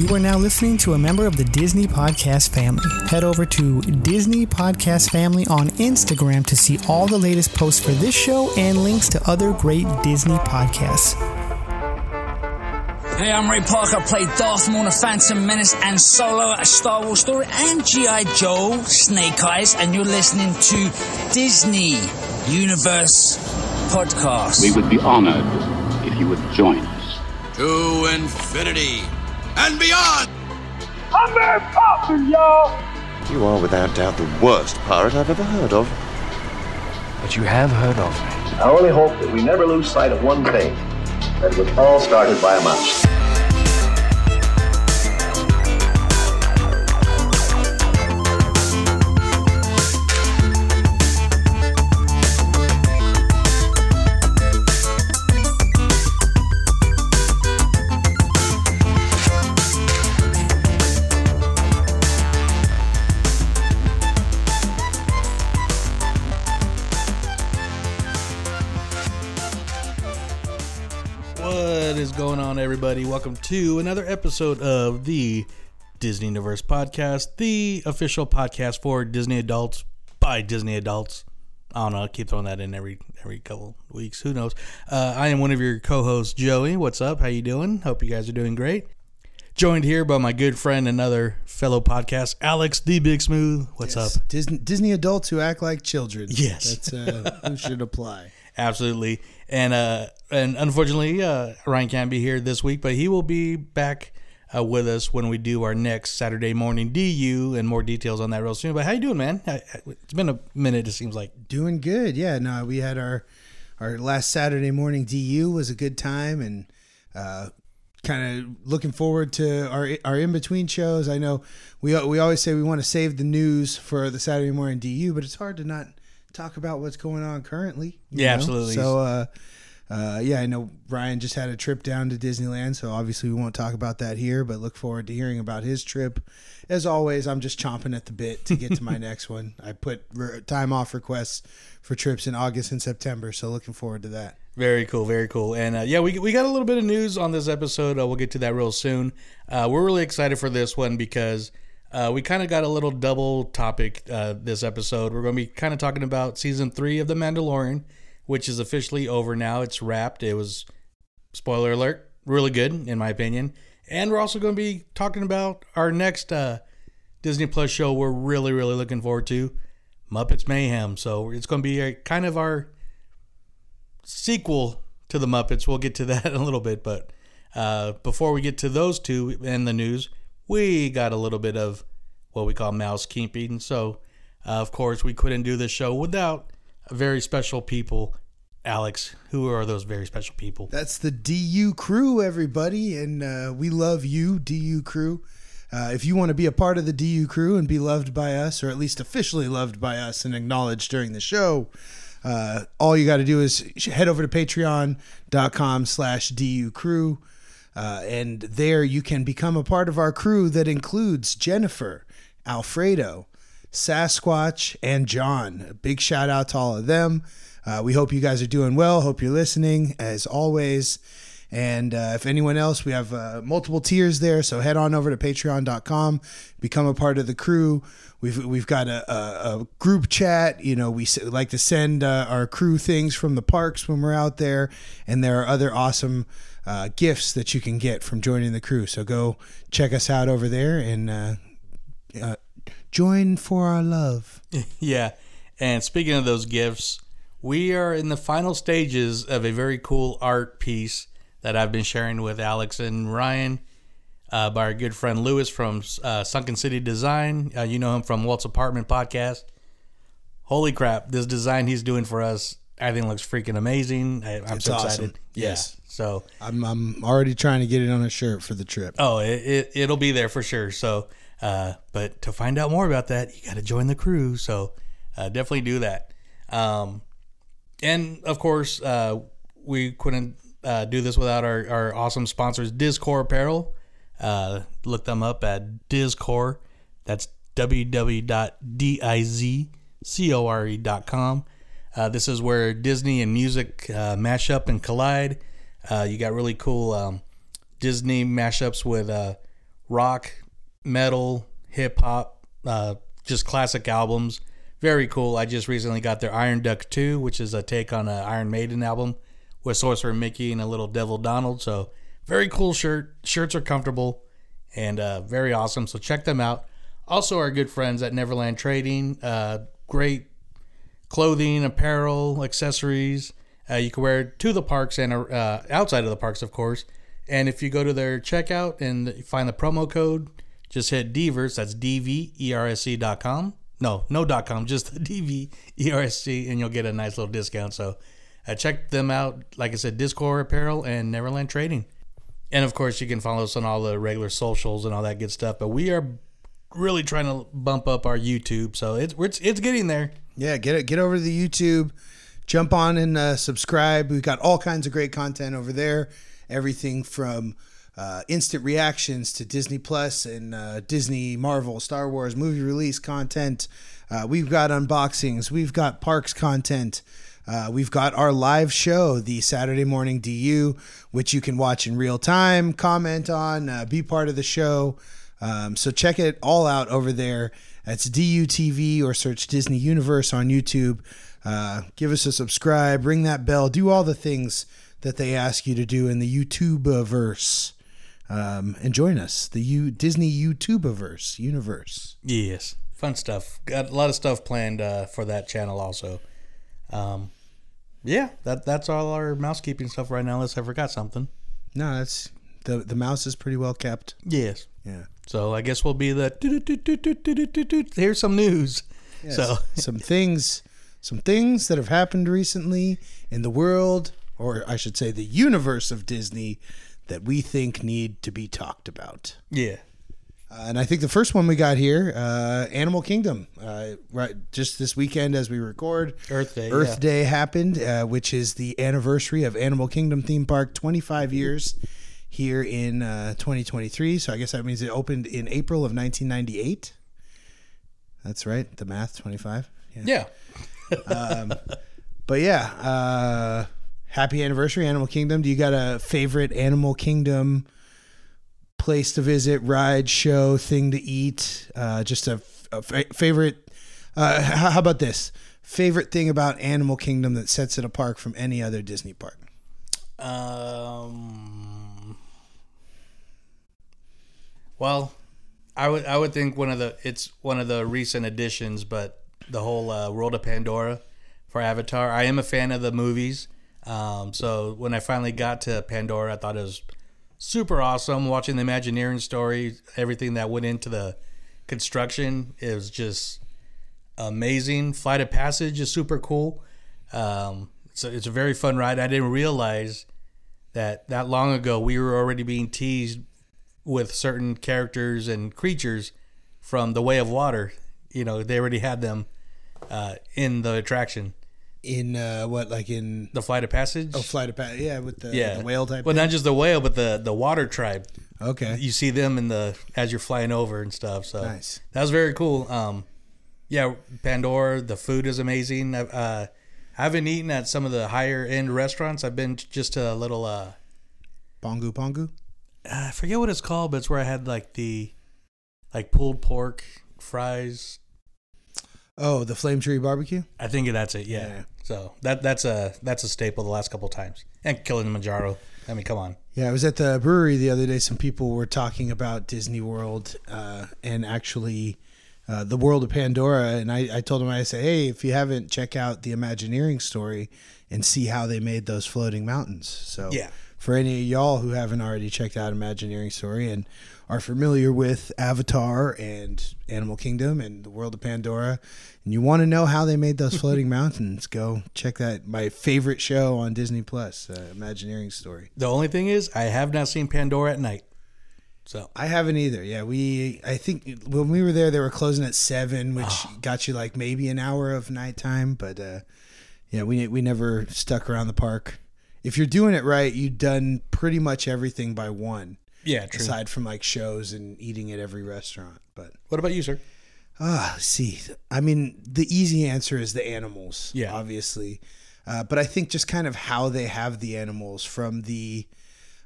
You are now listening to a member of the Disney Podcast family. Head over to Disney Podcast Family on Instagram to see all the latest posts for this show and links to other great Disney podcasts. Hey, I'm Ray Parker. Played Darth Maul, the Phantom Menace, and Solo, a Star Wars story, and G.I. Joe, Snake Eyes, and you're listening to Disney Universe Podcast. We would be honored if you would join us. To infinity and beyond! I'm Mary Poppins, y'all! You are without doubt the worst pirate I've ever heard of. But you have heard of me. I only hope that we never lose sight of one thing that it was all started by a mouse. Everybody? Welcome to another episode of the Disney Universe Podcast, the official podcast for Disney adults by Disney adults. I don't know. I keep throwing that in every every couple weeks. Who knows? Uh, I am one of your co-hosts, Joey. What's up? How you doing? Hope you guys are doing great. Joined here by my good friend, another fellow podcast, Alex the Big Smooth. What's Yes. up? Disney, Disney adults who act like children. Yes. That's uh, who should apply. Absolutely. And uh and unfortunately uh Ryan can't be here this week, but he will be back uh, with us when we do our next Saturday morning DU and more details on that real soon. But how you doing, man? It's been a minute it seems like. Doing good. Yeah. No, we had our our last Saturday morning DU was a good time and uh, kind of looking forward to our our in between shows. I know we we always say we want to save the news for the Saturday morning DU, but it's hard to not talk about what's going on currently. Yeah, know? absolutely. So. uh uh, yeah, I know Ryan just had a trip down to Disneyland, so obviously we won't talk about that here, but look forward to hearing about his trip. As always, I'm just chomping at the bit to get to my next one. I put re- time off requests for trips in August and September, so looking forward to that. Very cool, very cool. And uh, yeah, we, we got a little bit of news on this episode. Uh, we'll get to that real soon. Uh, we're really excited for this one because uh, we kind of got a little double topic uh, this episode. We're going to be kind of talking about season three of The Mandalorian, which is officially over now. It's wrapped. It was, spoiler alert, really good, in my opinion. And we're also going to be talking about our next uh, Disney Plus show we're really, really looking forward to Muppets Mayhem. So it's going to be a, kind of our sequel to the Muppets. We'll get to that in a little bit, but uh, before we get to those two and the news, we got a little bit of what we call mouse keeping. So, uh, of course, we couldn't do this show without very special people. Alex, who are those very special people? That's the DU crew, everybody, and uh, we love you, DU crew. Uh, if you want to be a part of the DU crew and be loved by us, or at least officially loved by us and acknowledged during the show, uh, all you got to do is head over to patreon.com slash DU crew. Uh, and there you can become a part of our crew that includes Jennifer, Alfredo, Sasquatch, and John. A big shout out to all of them. Uh, we hope you guys are doing well. Hope you're listening as always. And uh, if anyone else, we have uh, multiple tiers there. So head on over to patreon.com, become a part of the crew. We've, we've got a, a, a group chat. You know, we like to send uh, our crew things from the parks when we're out there. And there are other awesome uh, gifts that you can get from joining the crew. So go check us out over there and uh, uh, join for our love. yeah. And speaking of those gifts, we are in the final stages of a very cool art piece that I've been sharing with Alex and Ryan uh, by our good friend Lewis from uh, Sunken City Design. Uh, you know him from Walt's Apartment Podcast. Holy crap, this design he's doing for us, I think looks freaking amazing. I, I'm It's so awesome. excited. Yes. So, I'm, I'm already trying to get it on a shirt for the trip. oh, it, it, it'll be there for sure. So, uh, but to find out more about that, you got to join the crew. So, uh, definitely do that. Um, and of course, uh, we couldn't uh, do this without our, our awesome sponsors, Dizcore Apparel. Uh, look them up at Dizcore. That's www.dizcore.com. Uh, this is where Disney and music uh, mash up and collide. Uh, you got really cool um, Disney mashups with uh, rock, metal, hip hop, uh, just classic albums. Very cool. I just recently got their Iron Duck 2, which is a take on an Iron Maiden album with Sorcerer Mickey and a little Devil Donald. So, very cool shirt. Shirts are comfortable and uh, very awesome. So, check them out. Also, our good friends at Neverland Trading. Uh, great clothing, apparel, accessories. Uh, you can wear it to the parks and uh, outside of the parks, of course. And if you go to their checkout and find the promo code, just hit Devers, that's D-V-E-R-S-C dot com. No, no dot com, just the D-V-E-R-S-C, and you'll get a nice little discount. So uh, check them out. Like I said, Dizcore Apparel and Neverland Trading. And of course, you can follow us on all the regular socials and all that good stuff. But we are really trying to bump up our YouTube, so it's it's, it's getting there. Yeah, get it. Get over to the YouTube, jump on and uh, subscribe. We've got all kinds of great content over there. Everything from uh, instant reactions to Disney Plus and uh, Disney, Marvel, Star Wars movie release content. Uh, we've got unboxings. We've got parks content. Uh, we've got our live show, the Saturday Morning DU, which you can watch in real time, comment on, uh, be part of the show. Um, so check it all out over there. That's DUTV or search Disney Universe on YouTube. Uh, give us a subscribe, ring that bell, do all the things that they ask you to do in the YouTube verse. Um, and join us, the U- Disney YouTubeverse universe. Yes, fun stuff. Got a lot of stuff planned uh, for that channel also. Um, yeah, that that's all our mousekeeping stuff right now. Unless I forgot something. No, that's the the mouse is pretty well kept. Yes. Yeah. So I guess we'll be the here's some news. Yes. So some things, some things that have happened recently in the world, or I should say, the universe of Disney, that we think need to be talked about. yeah, Uh, and I think the first one we got here, uh, Animal Kingdom, uh, right, just this weekend as we record, Earth Day. Earth yeah. Day happened, uh, which is the anniversary of Animal Kingdom theme park, 25 years here in uh, 2023. So I guess that means it opened in April of 1998. That's right, the math, 25. Yeah. But yeah, uh, happy anniversary, Animal Kingdom. Do you got a favorite Animal Kingdom place to visit, ride, show, thing to eat? Uh, just a, a fa- favorite. Uh, how, how about this? Favorite thing about Animal Kingdom that sets it apart from any other Disney park? Um. Well, I would I would think one of the it's one of the recent additions, but the whole uh, World of Pandora for Avatar. I am a fan of the movies, um, so when I finally got to Pandora, I thought it was super awesome. Watching the Imagineering story, everything that went into the construction is just amazing. Flight of Passage is super cool. Um, a, it's a very fun ride. I didn't realize that that long ago we were already being teased with certain characters and creatures from the Way of Water. You know, they already had them uh, in the attraction. In uh, what, like in The Flight of Passage. oh, Flight of Pat? Yeah, with the, yeah, the whale type. But thing? not just the whale, but the the water tribe. okay, You see them in the as you're flying over and stuff. So Nice. that was very cool. Um, yeah, Pandora. The food is amazing. I've, uh, I haven't eaten at some of the higher end restaurants. I've been just to a little. Uh, Pongu Pongu. I forget what it's called, but it's where I had like the like pulled pork fries. Oh, the Flame Tree Barbecue. I think that's it. Yeah. Yeah. So that that's a that's a staple the last couple times. And Killing the Kilimanjaro. I mean, come on. Yeah, I was at the brewery the other day. Some people were talking about Disney World uh, and actually uh, the world of Pandora. And I, I told them, I said, hey, if you haven't, check out the Imagineering story and see how they made those floating mountains. So, Yeah. for any of y'all who haven't already checked out Imagineering story and are familiar with Avatar and Animal Kingdom and the world of Pandora, and you want to know how they made those floating mountains, go check that my favorite show on Disney Plus, uh, Imagineering story. The only thing is, I have not seen Pandora at night. So I haven't either. Yeah, we I think when we were there, they were closing at seven, which Ah. got you like maybe an hour of nighttime. But uh, yeah, we we never stuck around the park. If you're doing it right, you've done pretty much everything by one, yeah, true. aside from like shows and eating at every restaurant. But What about you, sir? ah, see, I mean, the easy answer is the animals. Yeah. obviously. Uh, but I think just kind of how they have the animals from the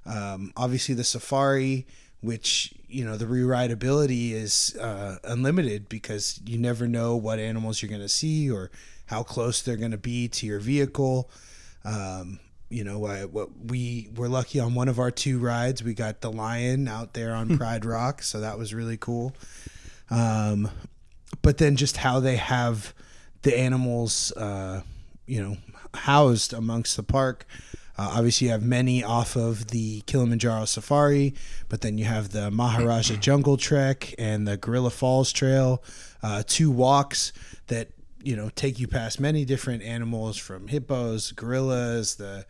um, obviously the safari which you know the rewritability is uh, unlimited because you never know what animals you're going to see or how close they're going to be to your vehicle. Um, you know, I, what we were lucky on one of our two rides, we got the lion out there on Pride Rock, so that was really cool. Um, but then just how they have the animals, uh, you know, housed amongst the park. Uh, obviously, you have many off of the Kilimanjaro Safari, but then you have the Maharaja Jungle Trek and the Gorilla Falls Trail, uh, two walks that you know take you past many different animals from hippos, gorillas. The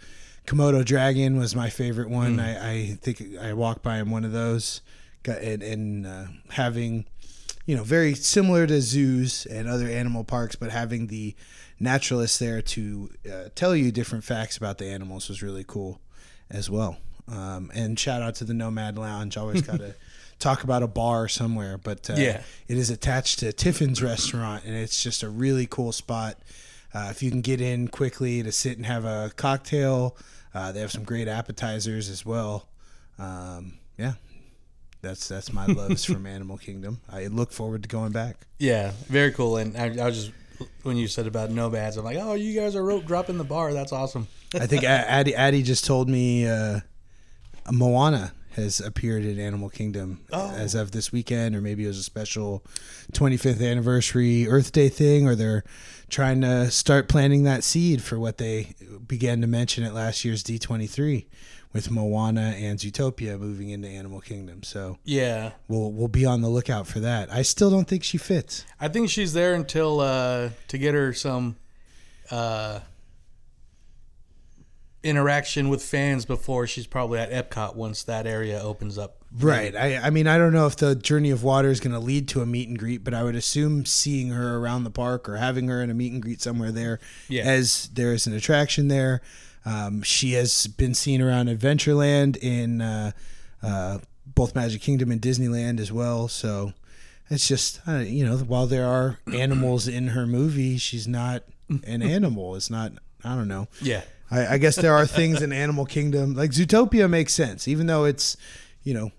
Komodo dragon was my favorite one. Mm. I, I think I walked by in one of those, Got- and, and uh, having you know, very similar to zoos and other animal parks, but having the naturalist there to uh, tell you different facts about the animals was really cool as well. Um, and shout out to the Nomad Lounge. Always got to talk about a bar somewhere, but uh, Yeah. it is attached to Tiffin's restaurant, and it's just a really cool spot. Uh, if you can get in quickly to sit and have a cocktail, uh, they have some great appetizers as well. Um, yeah, that's that's my loves from Animal Kingdom. I look forward to going back. Yeah, very cool. And I, I was just when you said about no nomads, I'm like, oh, you guys are rope dropping the bar. That's awesome. I think Addie just told me uh, Moana has appeared in Animal Kingdom as of this weekend, or maybe it was a special 25th anniversary Earth Day thing, or they're trying to start planting that seed for what they began to mention at last year's D23 with Moana and Zootopia moving into Animal Kingdom. So Yeah, we'll we'll be on the lookout for that. I still don't think she fits. I think she's there until uh, to get her some uh, interaction with fans before she's probably at Epcot once that area opens up. Right. I, I mean, I don't know if the Journey of Water is going to lead to a meet and greet, but I would assume seeing her around the park or having her in a meet and greet somewhere there, Yeah. as there is an attraction there. Um, she has been seen around Adventureland in uh, uh, both Magic Kingdom and Disneyland as well. So it's just, uh, you know, while there are animals in her movie, she's not an animal. It's not, I don't know. Yeah. I, I guess there are things in Animal Kingdom like Zootopia makes sense, even though it's, you know,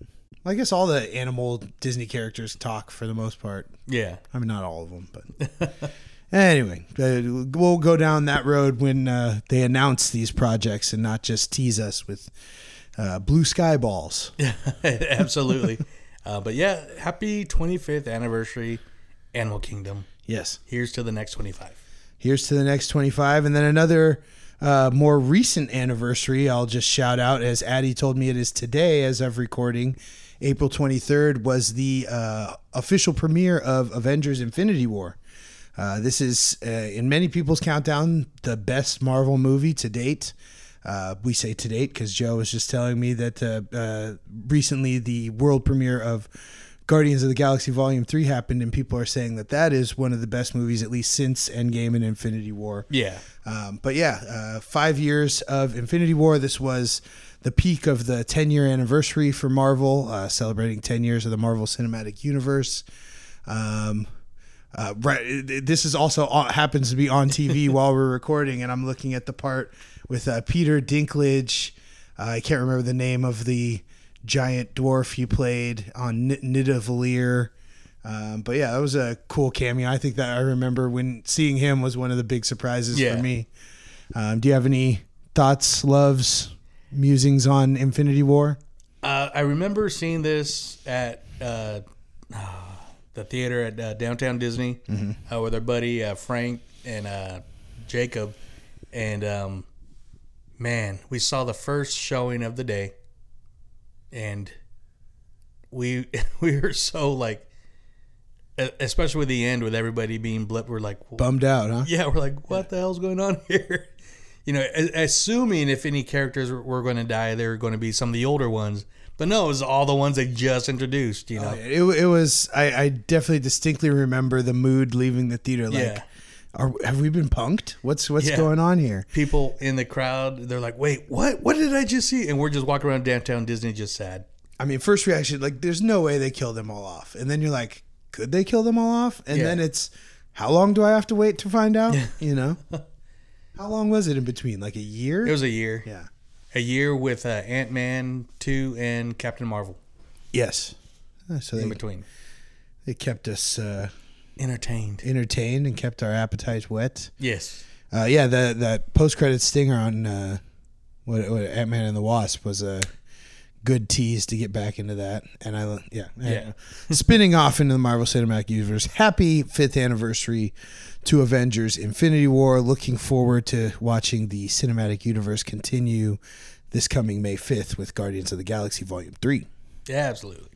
I guess all the animal Disney characters talk for the most part. Yeah. I mean, not all of them, but anyway, uh, we'll go down that road when uh, they announce these projects and not just tease us with uh, blue sky balls. Absolutely. uh, but yeah, happy 25th anniversary, Animal Kingdom. Yes. Here's to the next 25. Here's to the next 25. And then another uh, more recent anniversary, I'll just shout out as Addie told me it is today as of recording. April 23rd was the uh, official premiere of Avengers Infinity War. Uh, this is, uh, in many people's countdown, the best Marvel movie to date. Uh, we say to date because Joe was just telling me that uh, uh, recently the world premiere of Guardians of the Galaxy Volume 3 happened, and people are saying that that is one of the best movies, at least since Endgame and Infinity War. Yeah. Um, but yeah, uh, five years of Infinity War. This was the peak of the 10 year anniversary for Marvel, uh, celebrating 10 years of the Marvel Cinematic Universe. Um, uh, right, this is also on, happens to be on TV while we're recording, and I'm looking at the part with uh, Peter Dinklage. Uh, I can't remember the name of the giant dwarf he played on N- Nidavellir. Um, but yeah, that was a cool cameo. I think that I remember when seeing him was one of the big surprises Yeah. for me. Um, do you have any thoughts, loves, musings on Infinity War? Uh, I remember seeing this at uh, the theater at uh, downtown Disney uh, with our buddy uh, Frank and uh, Jacob, and um, man, we saw the first showing of the day, and we we were so like, especially with the end with everybody being blipped, we're like, Bummed out, huh? yeah, we're like, what the hell's going on here? You know, assuming if any characters were- going to die, they were going to be some of the older ones. But no, it was all the ones they just introduced. You know, oh, It, it was. I, I definitely distinctly remember the mood leaving the theater. Like, Yeah. Are, have we been punked? What's what's Yeah. going on here? people in the crowd, they're like, "Wait, what? What did I just see?" And we're just walking around downtown Disney, just sad. I mean, first reaction, like, there's no way they killed them all off, and then you're like, could they kill them all off? And Yeah. then it's, how long do I have to wait to find out? You know, how long was it in between? Like a year? It was a year, yeah. a year with uh, Ant Man two and Captain Marvel. Yes. Uh, So in they, between. they kept us uh, Entertained. entertained and kept our appetites wet. Yes. Uh, yeah, that that post credit stinger on uh, what, what Ant Man and the Wasp was a good tease to get back into that. And I yeah Yeah. spinning off into the Marvel Cinematic Universe. Happy fifth anniversary to Avengers: Infinity War. Looking forward to watching the cinematic universe continue this coming May fifth with Guardians of the Galaxy Volume Three. Yeah, absolutely.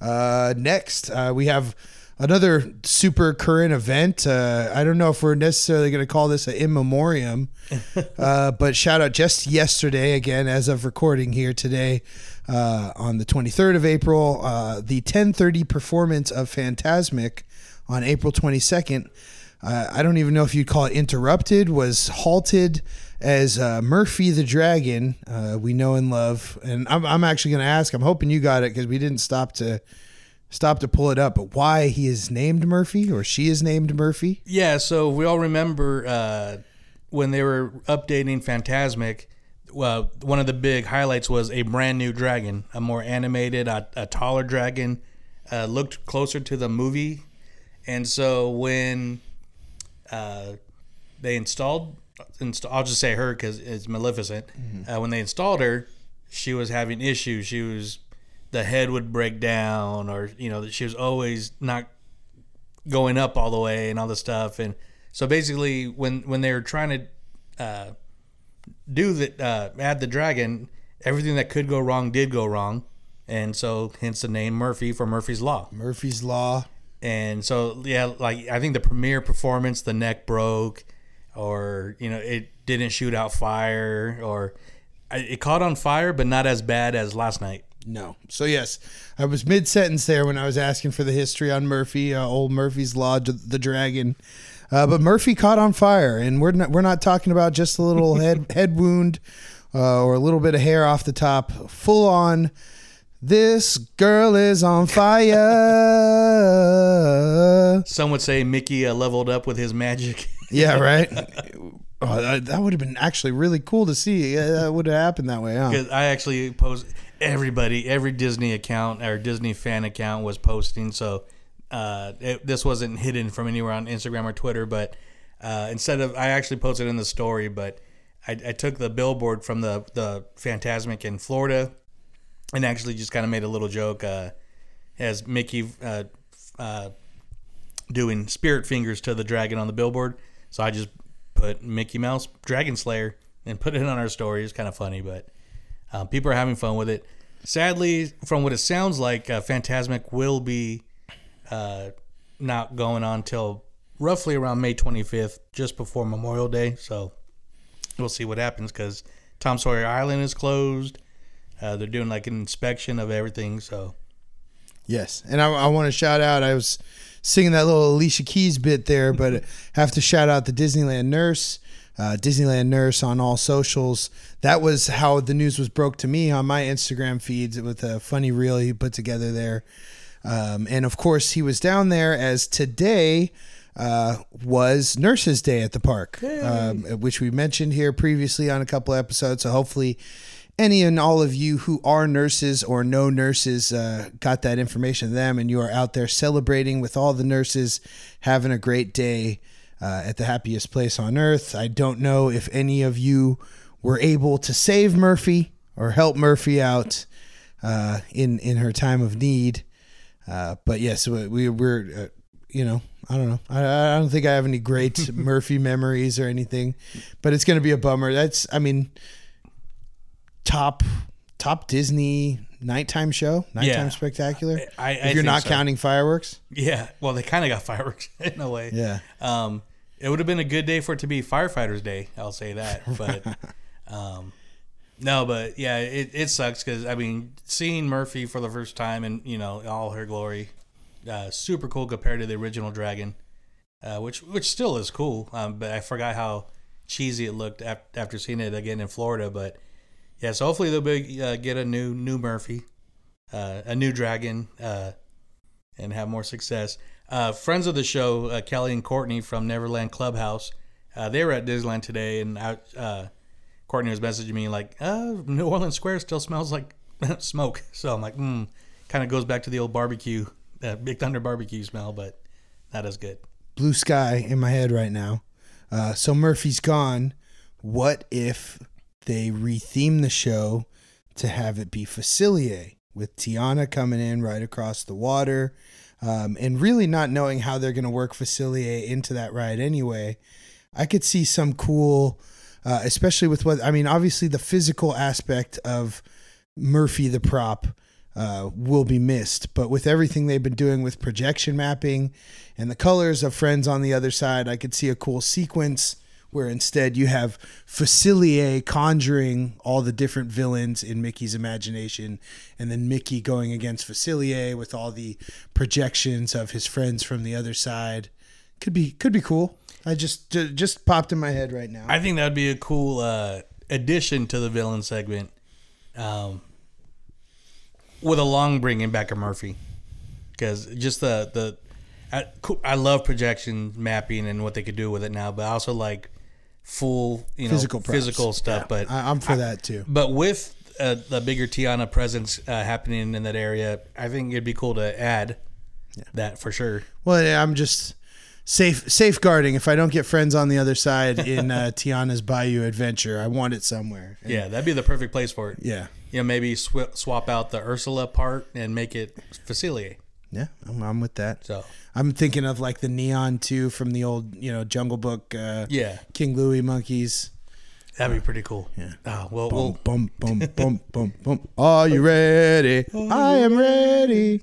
Uh, next, uh, we have another super current event. Uh, I don't know if we're necessarily going to call this an in memoriam, uh, but shout out just yesterday, again, as of recording here today, uh, on the 23rd of April, uh, the 1030 performance of Fantasmic on April 22nd. Uh, I don't even know if you'd call it interrupted, was halted as uh, Murphy the Dragon, uh, we know and love. And I'm, I'm actually going to ask, I'm hoping you got it because we didn't stop to stop to pull it up, but why he is named Murphy or she is named Murphy? Yeah, so we all remember uh, when they were updating Fantasmic. Well, one of the big highlights was a brand new dragon, a more animated, a, a taller dragon, uh, looked closer to the movie. And so when uh, they installed, inst- I'll just say her because it's Maleficent. Uh, when they installed her, she was having issues. She was the head would break down, or you know, that she was always not going up all the way and all this stuff. And so basically, when when they were trying to uh, do the uh, add the dragon, everything that could go wrong did go wrong, and so hence the name Murphy for Murphy's Law. Murphy's Law. And so yeah, like I think the premiere performance, the neck broke, or you know, it didn't shoot out fire, or it caught on fire, but not as bad as last night. No. So yes, I was mid sentence there when I was asking for the history on Murphy, uh, old Murphy's Law, the dragon. Uh, but Murphy caught on fire, and we're not we're not talking about just a little head head wound uh, or a little bit of hair off the top. Full on, this girl is on fire. Some would say Mickey uh, leveled up with his magic. yeah, right. Oh, that that would have been actually really cool to see. Yeah, that would have happened that way, huh? I actually post everybody, every Disney account or Disney fan account was posting. So uh, it, this wasn't hidden from anywhere on Instagram or Twitter. But uh, instead of, I actually posted in the story, but I, I took the billboard from the the Fantasmic in Florida and actually just kind of made a little joke uh, as Mickey uh, uh, doing spirit fingers to the dragon on the billboard. So I just put Mickey Mouse Dragon Slayer and put it on our story. It's kind of funny, but um, people are having fun with it. Sadly, from what it sounds like, uh, Fantasmic will be uh, not going on till roughly around May 25th, just before Memorial Day. So we'll see what happens because Tom Sawyer Island is closed. Uh, they're doing like an inspection of everything. So Yes, and I, I want to shout out. I was singing that little Alicia Keys bit there, but have to shout out the Disneyland nurse, uh, Disneyland nurse on all socials. That was how the news was broke to me on my Instagram feeds with a funny reel he put together there. Um, and of course, he was down there as today uh, was Nurses Day at the park, um, which we mentioned here previously on a couple episodes. So hopefully, any and all of you who are nurses or know nurses uh, got that information to them, and you are out there celebrating with all the nurses, having a great day uh, at the happiest place on earth. I don't know if any of you were able to save Murphy or help Murphy out uh, in in her time of need. Uh, but yes, we, we we're uh, you know I don't know I, I don't think I have any great Murphy memories or anything, but it's gonna be a bummer. That's I mean top top Disney nighttime show, nighttime Yeah. spectacular. I- I if you're not so. counting fireworks, yeah, well, they kind of got fireworks in a way. yeah. Um, it would have been a good day for it to be Firefighters Day. I'll say that. But um, no, but yeah, it, it sucks because I mean, seeing Murphy for the first time and you know all her glory, uh, super cool compared to the original Dragon, uh, which which still is cool. Um, but I forgot how cheesy it looked ap- after seeing it again in Florida. But yeah, so hopefully they'll be, uh, get a new new Murphy, uh, a new Dragon. Uh, and have more success. Uh, friends of the show, uh, Kelly and Courtney from Neverland Clubhouse, uh, they were at Disneyland today, and I, uh, Courtney was messaging me like, uh, "New Orleans Square still smells like smoke." So I'm like, "Hmm, kind of goes back to the old barbecue, uh, Big Thunder barbecue smell, but not as good. Blue sky in my head right now. So Murphy's gone. What if they retheme the show to have it be Facilier with Tiana coming in right across the water, um, and really not knowing how they're going to work Facilier into that ride anyway? I could see some cool, uh, especially with what I mean. Obviously, the physical aspect of Murphy the prop uh, will be missed. But with everything they've been doing with projection mapping and the colors of Friends on the other side, I could see a cool sequence where instead you have Facilier conjuring all the different villains in Mickey's imagination, and then Mickey going against Facilier with all the projections of his friends from the other side. Could be could be cool. I just just popped in my head right now. I think that would be a cool uh, addition to the villain segment. Um, with a long bringing back of Murphy, because just the the I, I love projection mapping and what they could do with it now, but I also like full you know Physical stuff. Yeah, But I, I'm for that too. but with uh, the bigger Tiana presence uh, happening in that area, I think it'd be cool to add that for sure. Well, I'm just safe safeguarding. If I don't get friends on the other side in uh, Tiana's Bayou adventure, I want it somewhere. And- Yeah, that'd be the perfect place for it. yeah, You know, maybe sw- swap out the Ursula part and make it Facilier. Yeah. I'm, I'm with that. So I'm thinking of like the neon too from the old, you know, Jungle Book. Uh, yeah, King Louie monkeys. that'd be pretty cool. Yeah. Oh, well, Bum, well, bum, bum, bum, bum, bum. Are you ready? I am ready.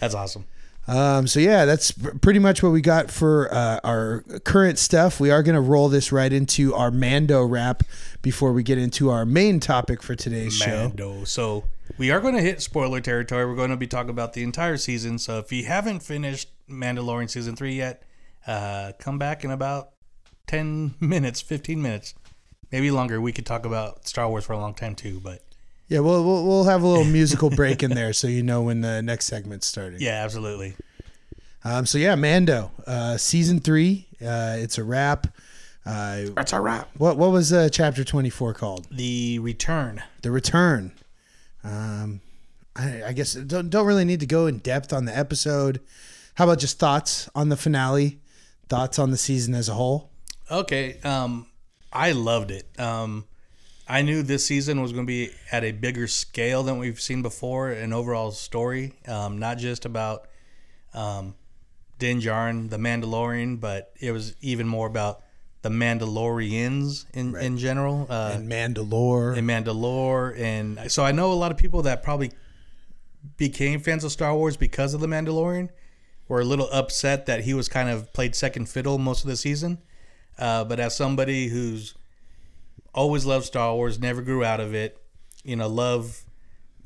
that's awesome. Um, so yeah, that's pretty much what we got for uh, our current stuff. We are going to roll this right into our Mando wrap before we get into our main topic for today's show. Mando. So we are going to hit spoiler territory. We're going to be talking about the entire season. So if you haven't finished Mandalorian season three yet, uh, come back in about ten minutes, fifteen minutes, maybe longer. We could talk about Star Wars for a long time too. But Yeah, we'll, we'll we'll have a little musical break in there so you know when the next segment's starting. yeah, absolutely. Um, so yeah, Mando, uh, season three. Uh, it's a wrap. Uh, That's a wrap. what what was uh, chapter twenty four called? The return. The Return. Um, I, I guess don't don't really need to go in depth on the episode. How about just thoughts on the finale? Thoughts on the season as a whole? Okay. Um, I loved it. Um, I knew this season was going to be at a bigger scale than we've seen before, an overall story, um, not just about um, Din Djarin, the Mandalorian, but it was even more about the Mandalorians in, in general. Uh, And Mandalore. and Mandalore, and so I know a lot of people that probably became fans of Star Wars because of the Mandalorian were a little upset that he was kind of played second fiddle most of the season. Uh, but as somebody who's always loved Star Wars, never grew out of it, you know, love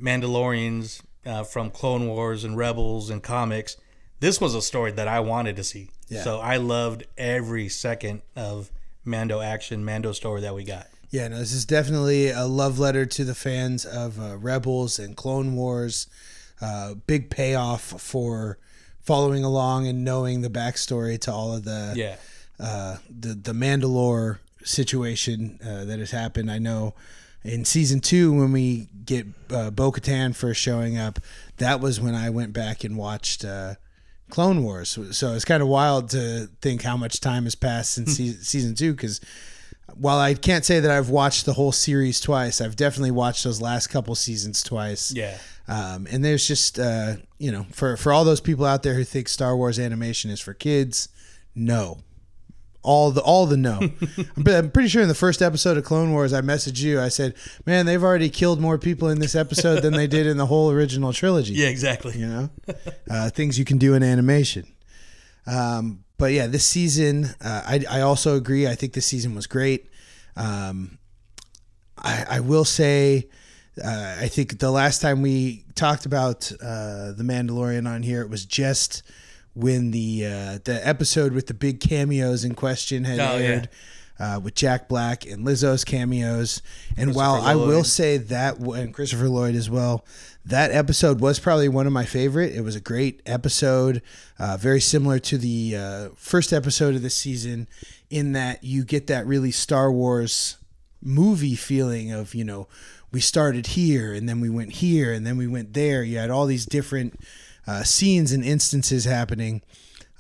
Mandalorians uh, from Clone Wars and Rebels and comics. This was a story that I wanted to see. Yeah. So I loved every second of Mando action, Mando story that we got. Yeah, no, this is definitely a love letter to the fans of uh, Rebels and Clone Wars. Uh, big payoff for following along and knowing the backstory to all of the Yeah. uh, the the Mandalore situation uh, that has happened. I know in season two when we get uh, Bo-Katan first showing up, that was when I went back and watched uh, Clone Wars. So it's kind of wild to think how much time has passed since season two because. While I can't say that I've watched the whole series twice, I've definitely watched those last couple seasons twice. Yeah. Um, and there's just uh, you know for for all those people out there who think Star Wars animation is for kids, no, all the all the no. but I'm pretty sure in the first episode of Clone Wars, I messaged you. I said, "Man, they've already killed more people in this episode than they did in the whole original trilogy." Yeah, exactly. you know, uh, things you can do in animation. Um, but yeah, this season, uh, I I also agree. I think this season was great. Um, I, I will say, uh, I think the last time we talked about uh, the Mandalorian on here, it was just when the uh, the episode with the big cameos in question had Oh, yeah. aired. Uh, with Jack Black and Lizzo's cameos, and while I will say that, and Christopher Lloyd as well, that episode was probably one of my favorite. It was a great episode, uh, very similar to the uh, first episode of the season, in that you get that really Star Wars movie feeling of you know we started here and then we went here and then we went there. You had all these different uh, scenes and instances happening.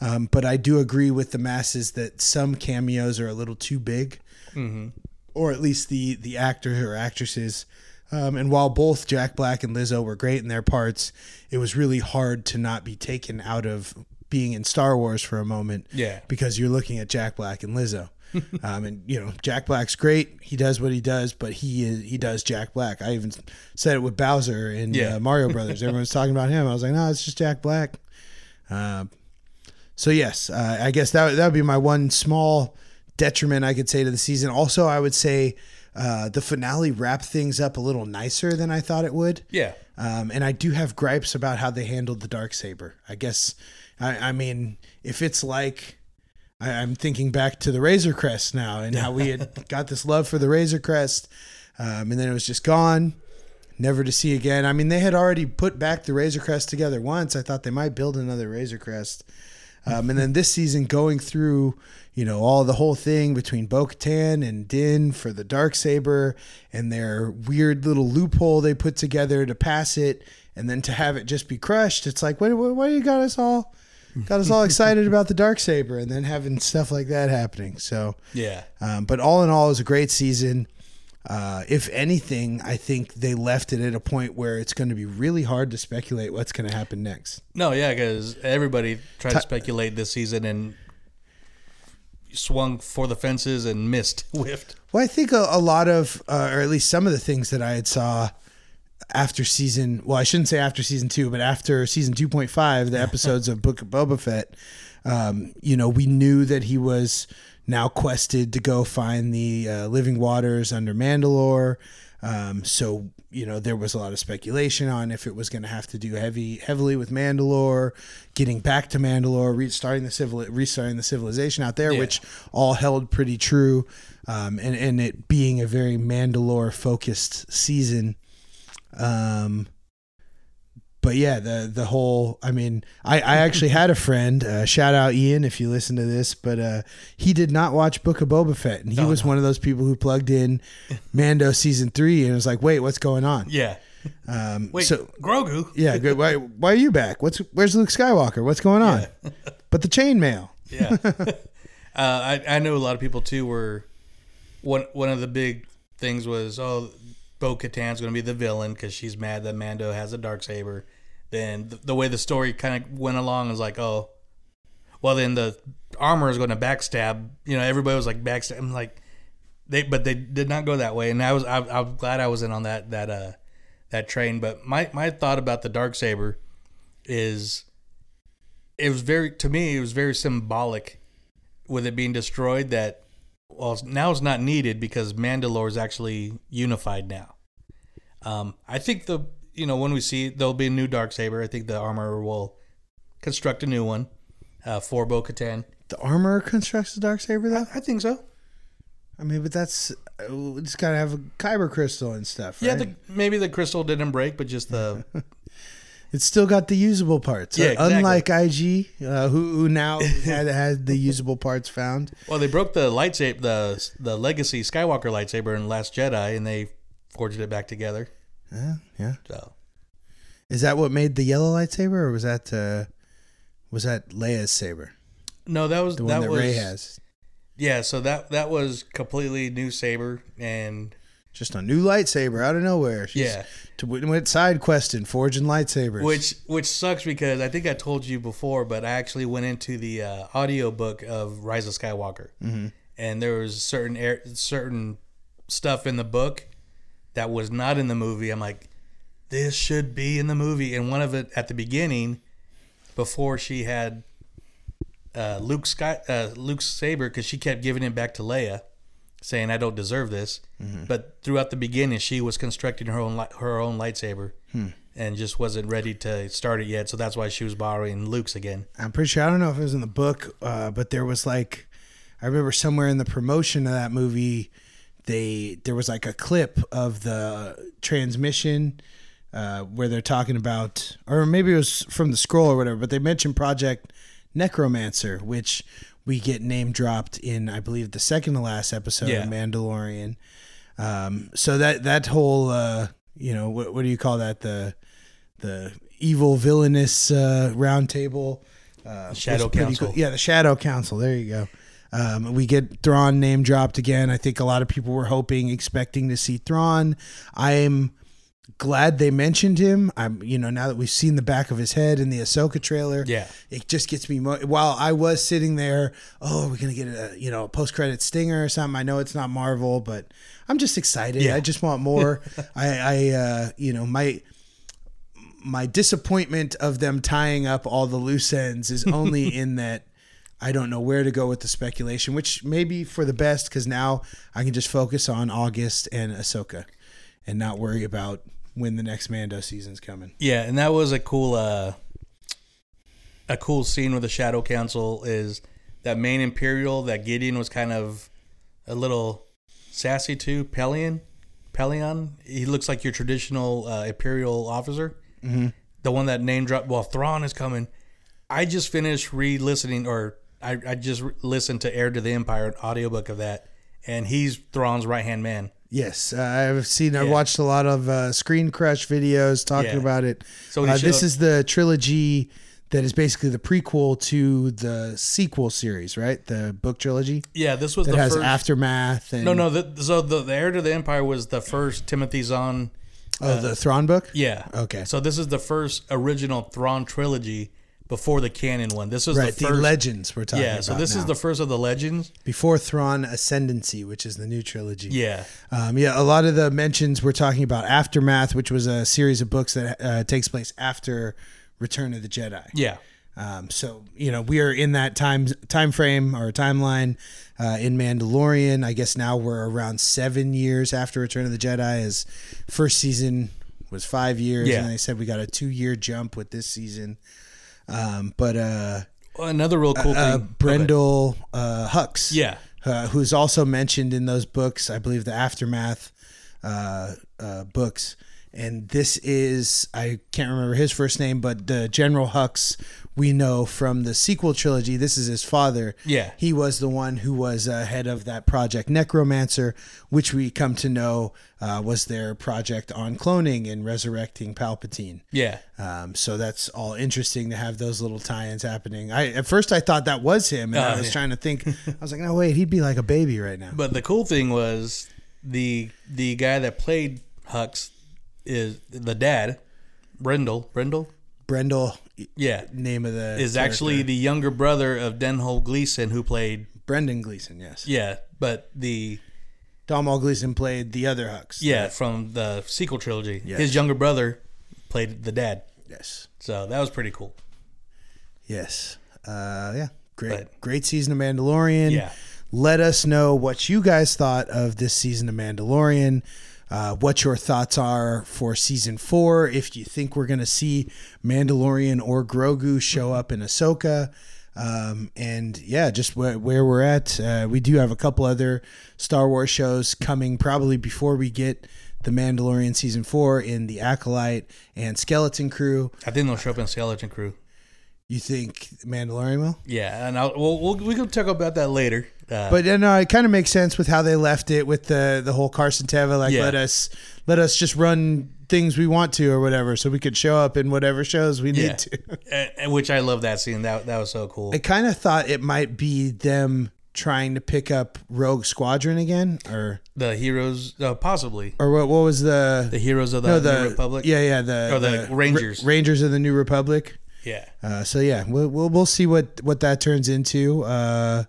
Um, but I do agree with the masses that some cameos are a little too big, Mm-hmm. or at least the the actors or actresses. Um, and while both Jack Black and Lizzo were great in their parts, it was really hard to not be taken out of being in Star Wars for a moment. Yeah. because you're looking at Jack Black and Lizzo. um, and you know Jack Black's great. He does what he does, but he is he does Jack Black. I even said it with Bowser in Yeah. uh, Mario Brothers. Everyone's talking about him. I was like, no, it's just Jack Black. Uh, so yes, uh, I guess that that would be my one small detriment I could say to the season. Also, I would say uh, the finale wrapped things up a little nicer than I thought it would. Yeah. Um, and I do have gripes about how they handled the dark saber. I guess, I, I mean, if it's like, I, I'm thinking back to the Razor Crest now and how we had got this love for the Razor Crest, um, and then it was just gone, never to see again. I mean, they had already put back the Razor Crest together once. I thought they might build another Razor Crest. Um, and then this season, going through, you know, all the whole thing between Bo Katan and Din for the dark saber and their weird little loophole they put together to pass it, and then to have it just be crushed. It's like, what, why, why you got us all, got us all excited about the dark saber, and then having stuff like that happening. So, Yeah. um, but all in all, it was a great season. Uh, if anything, I think they left it at a point where it's going to be really hard to speculate what's going to happen next. No, yeah, because everybody tried to speculate this season and swung for the fences and missed, whiffed. Well, I think a, a lot of, uh, or at least some of the things that I had saw after season, well, I shouldn't say after season two, but after season 2.5, the episodes of Book of Boba Fett, um, you know, we knew that he was now quested to go find the uh, living waters under Mandalore. Um, so, you know, there was a lot of speculation on if it was going to have to do heavy, heavily with Mandalore, getting back to Mandalore, restarting the civil, restarting the civilization out there, Yeah. which all held pretty true. Um, and, and it being a very Mandalore focused season. Um, but yeah, the the whole. I mean, I, I actually had a friend. Uh, shout out Ian if you listen to this, but uh, he did not watch Book of Boba Fett, and he Oh, was no. one of those people who plugged in Mando season three and was like, "Wait, what's going on?" Yeah. Um, Wait, so Grogu. yeah, good. Why why are you back? What's where's Luke Skywalker? What's going on? but the chainmail. Yeah. uh, I I know a lot of people too were one one of the big things was oh Bo Katan's going to be the villain because she's mad that Mando has a dark saber. Then the, the way the story kind of went along is like oh, well then the armor is going to backstab. You know everybody was like backstab. I'm like they but they did not go that way, and I was I, I'm glad I was in on that that uh that train. But my my thought about the dark saber is it was very to me it was very symbolic with it being destroyed that well now it's not needed because Mandalore is actually unified now. Um, I think the you know when we see there'll be a new dark saber. I think the armor will construct a new one uh, for Bo Katan. The armor constructs the dark saber, though. I think so. I mean, but that's it's got to have a kyber crystal and stuff, right? Yeah, the, maybe the crystal didn't break, but just the It's still got the usable parts. Yeah, Uh, exactly. Unlike IG, uh, who, who now had had the usable parts found. well they broke the lightsaber the the legacy Skywalker lightsaber in Last Jedi and they forged it back together. Yeah, yeah. So Is that what made the yellow lightsaber, or was that uh, was that Leia's saber, no, that was the that one that was Rey has? Yeah, so that that was completely new saber, and Just a new lightsaber out of nowhere. She's Yeah. To went side questing, forging lightsabers. which which sucks because I think I told you before, but I actually went into the uh, audio book of Rise of Skywalker, Mhm. and there was certain air, certain stuff in the book that was not in the movie. I'm like, this should be in the movie, and one of it at the beginning, before she had uh, Luke Sky uh, Luke's saber, because she kept giving it back to Leia, saying, "I don't deserve this." Mhm. But throughout the beginning, she was constructing her own li- her own lightsaber, Hmm. and just wasn't ready to start it yet. So that's why she was borrowing Luke's again. I'm pretty sure I don't know if it was in the book, uh, but there was like I remember somewhere in the promotion of that movie, they there was like a clip of the transmission uh, where they're talking about, or maybe it was from the scroll or whatever, but they mentioned Project Necromancer, which we get name dropped in I believe the second to last episode Yeah. of Mandalorian. Um, so that that whole uh, you know what what do you call that the the evil villainous uh, round table uh, Shadow Council. cool. Yeah, the Shadow Council. There you go. Um, we get Thrawn name dropped again. I think a lot of people were hoping, expecting to see Thrawn. I'm glad they mentioned him. I'm, you know, now that we've seen the back of his head in the Ahsoka trailer, Yeah. it just gets me. Mo- While I was sitting there, oh, we're gonna get a, you know, a post credit stinger or something. I know it's not Marvel, but I'm just excited. Yeah. I just want more. I, I, uh, you know, my my disappointment of them tying up all the loose ends is only in that I don't know where to go with the speculation, which may be for the best because now I can just focus on August and Ahsoka and not worry about when the next Mando season's coming. Yeah, and that was a cool uh a cool scene with the Shadow Council is that main Imperial that Gideon was kind of a little sassy to Pellaeon. Pellaeon, he looks like your traditional uh, Imperial officer. Mm-hmm. The one that name dropped. Well, Thrawn is coming. I just finished re-listening, or I, I just listened to Heir to the Empire, an audiobook of that, and he's Thrawn's right hand man. Yes, uh, I've seen. I've watched a lot of uh, Screen Crush videos talking Yeah. about it. So uh, this showed- is the trilogy that is basically the prequel to the sequel series, right? The book trilogy Yeah, this was that the has first. aftermath and no, no. The, so the, the Heir to the Empire was the first Timothy Zahn oh the Thrawn book. Yeah. Okay. So this is the first original Thrawn trilogy before the canon one. This is right, the the, first. legends we're talking yeah. So this is the first of the legends. before Thrawn Ascendancy, which is the new trilogy. Yeah. Um, yeah, a lot of the mentions we're talking about Aftermath, which was a series of books that uh, takes place after Return of the Jedi. Yeah. Um, so you know we are in that time time frame or timeline uh, in Mandalorian. I guess now we're around seven years after Return of the Jedi. As first season was five years, Yeah. and they said we got a two year jump with this season. Um, but uh, Another real cool uh, thing. Brendol uh, Hux, Yeah. uh, who's also mentioned in those books. I believe the aftermath uh, uh, books. And this is I can't remember his first name, but the General Hux we know from the sequel trilogy. This is his father. Yeah. he was the one who was uh, head of that project Necromancer, which we come to know uh, was their project on cloning and resurrecting Palpatine. Yeah. Um, so that's all interesting to have those little tie-ins happening. I at first I thought that was him, and Oh, I was yeah. trying to think. I was like, no, wait, he'd be like a baby right now. But the cool thing was the the guy that played Hux is the dad, Brendol. Brendol. Brendol, Yeah. name of the Is actually the younger brother of Denholm Gleeson, who played. Brendan Gleeson. Yes, Yeah, but the Domhnall Gleeson played the other Hux. yeah from the sequel trilogy, Yes. his younger brother played the dad. Yes. So that was pretty cool. Yes. Uh, yeah. Great. But- great season of Mandalorian. Yeah. Let us know what you guys thought of this season of Mandalorian. Uh, what your thoughts are for season four. If you think we're going to see Mandalorian or Grogu show up in Ahsoka. Um, and yeah, just where, where we're at. Uh, we do have a couple other Star Wars shows coming probably before we get the Mandalorian season four in the Acolyte and Skeleton Crew. I think they'll show up in Skeleton Crew. You think Mandalorian will? Yeah, and I'll, we'll, we'll we can talk about that later. Uh, But you know, it kind of makes sense with how they left it with the the whole Carson Teva. Like, Yeah. let us let us just run things we want to or whatever, so we could show up in whatever shows we need yeah, to. And- and which I love that scene. That that was so cool. I kind of thought it might be them trying to pick up Rogue Squadron again, or the heroes, uh, possibly or what? What was the the heroes of the, no New Republic. Yeah, yeah, the, Or the Rangers. Ra- Rangers of the New Republic. yeah. Uh, so yeah, we'll, we'll we'll see what what that turns into. Uh,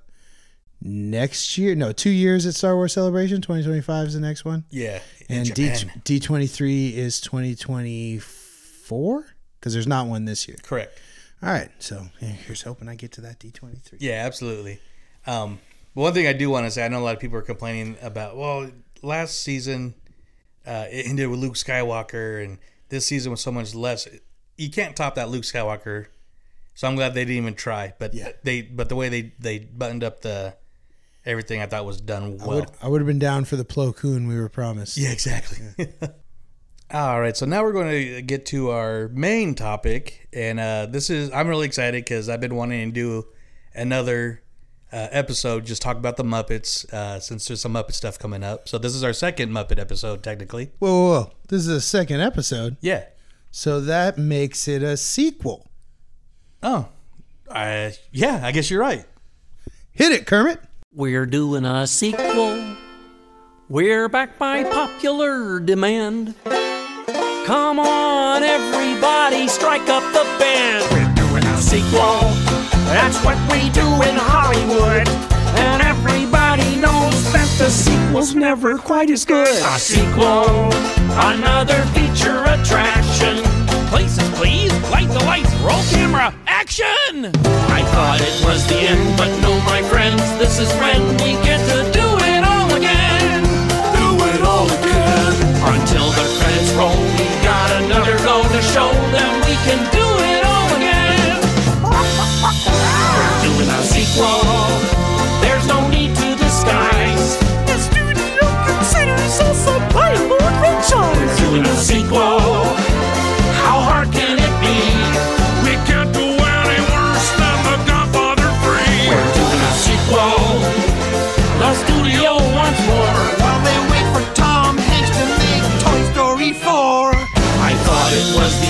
next year, no, two years at Star Wars Celebration. Twenty twenty five is the next one. Yeah, And D Japan. D twenty three is twenty twenty four because there's not one this year. correct. All right, so yeah, here's hoping I get to that D twenty three. Yeah, absolutely. Um, but one thing I do want to say, I know a lot of people are complaining about. Well, last season uh, it ended with Luke Skywalker, and this season was so much less. You can't top that Luke Skywalker. So I'm glad they didn't even try. But Yeah. they, but the way they they buttoned up the everything, I thought was done I well. would I would have been down for the Plo Koon we were promised. Yeah, exactly. All right, so now we're going to get to our main topic, and uh, this is I'm really excited because I've been wanting to do another uh, episode, just talk about the Muppets uh, since there's some Muppet stuff coming up. So this is our second Muppet episode, technically. Whoa, whoa, whoa. This is a second episode. Yeah. So that makes it a sequel. Oh, I yeah, I guess you're right. Hit it, Kermit. We're doing a sequel. We're back by popular demand. Come on, everybody, strike up the band. We're doing a sequel. That's what we do in Hollywood. And everybody knows that the sequel's never quite as good. A sequel, another feature attraction. Places, please. Light the lights. Roll camera. Action! I thought it was the end, but no, my friends, this is when we get to do it all again. Do it all again. Until the credits roll, we got another go to show them we can do it all again. We're doing a sequel. There's no need to disguise. The studio considers us a franchise. We're doing a sequel.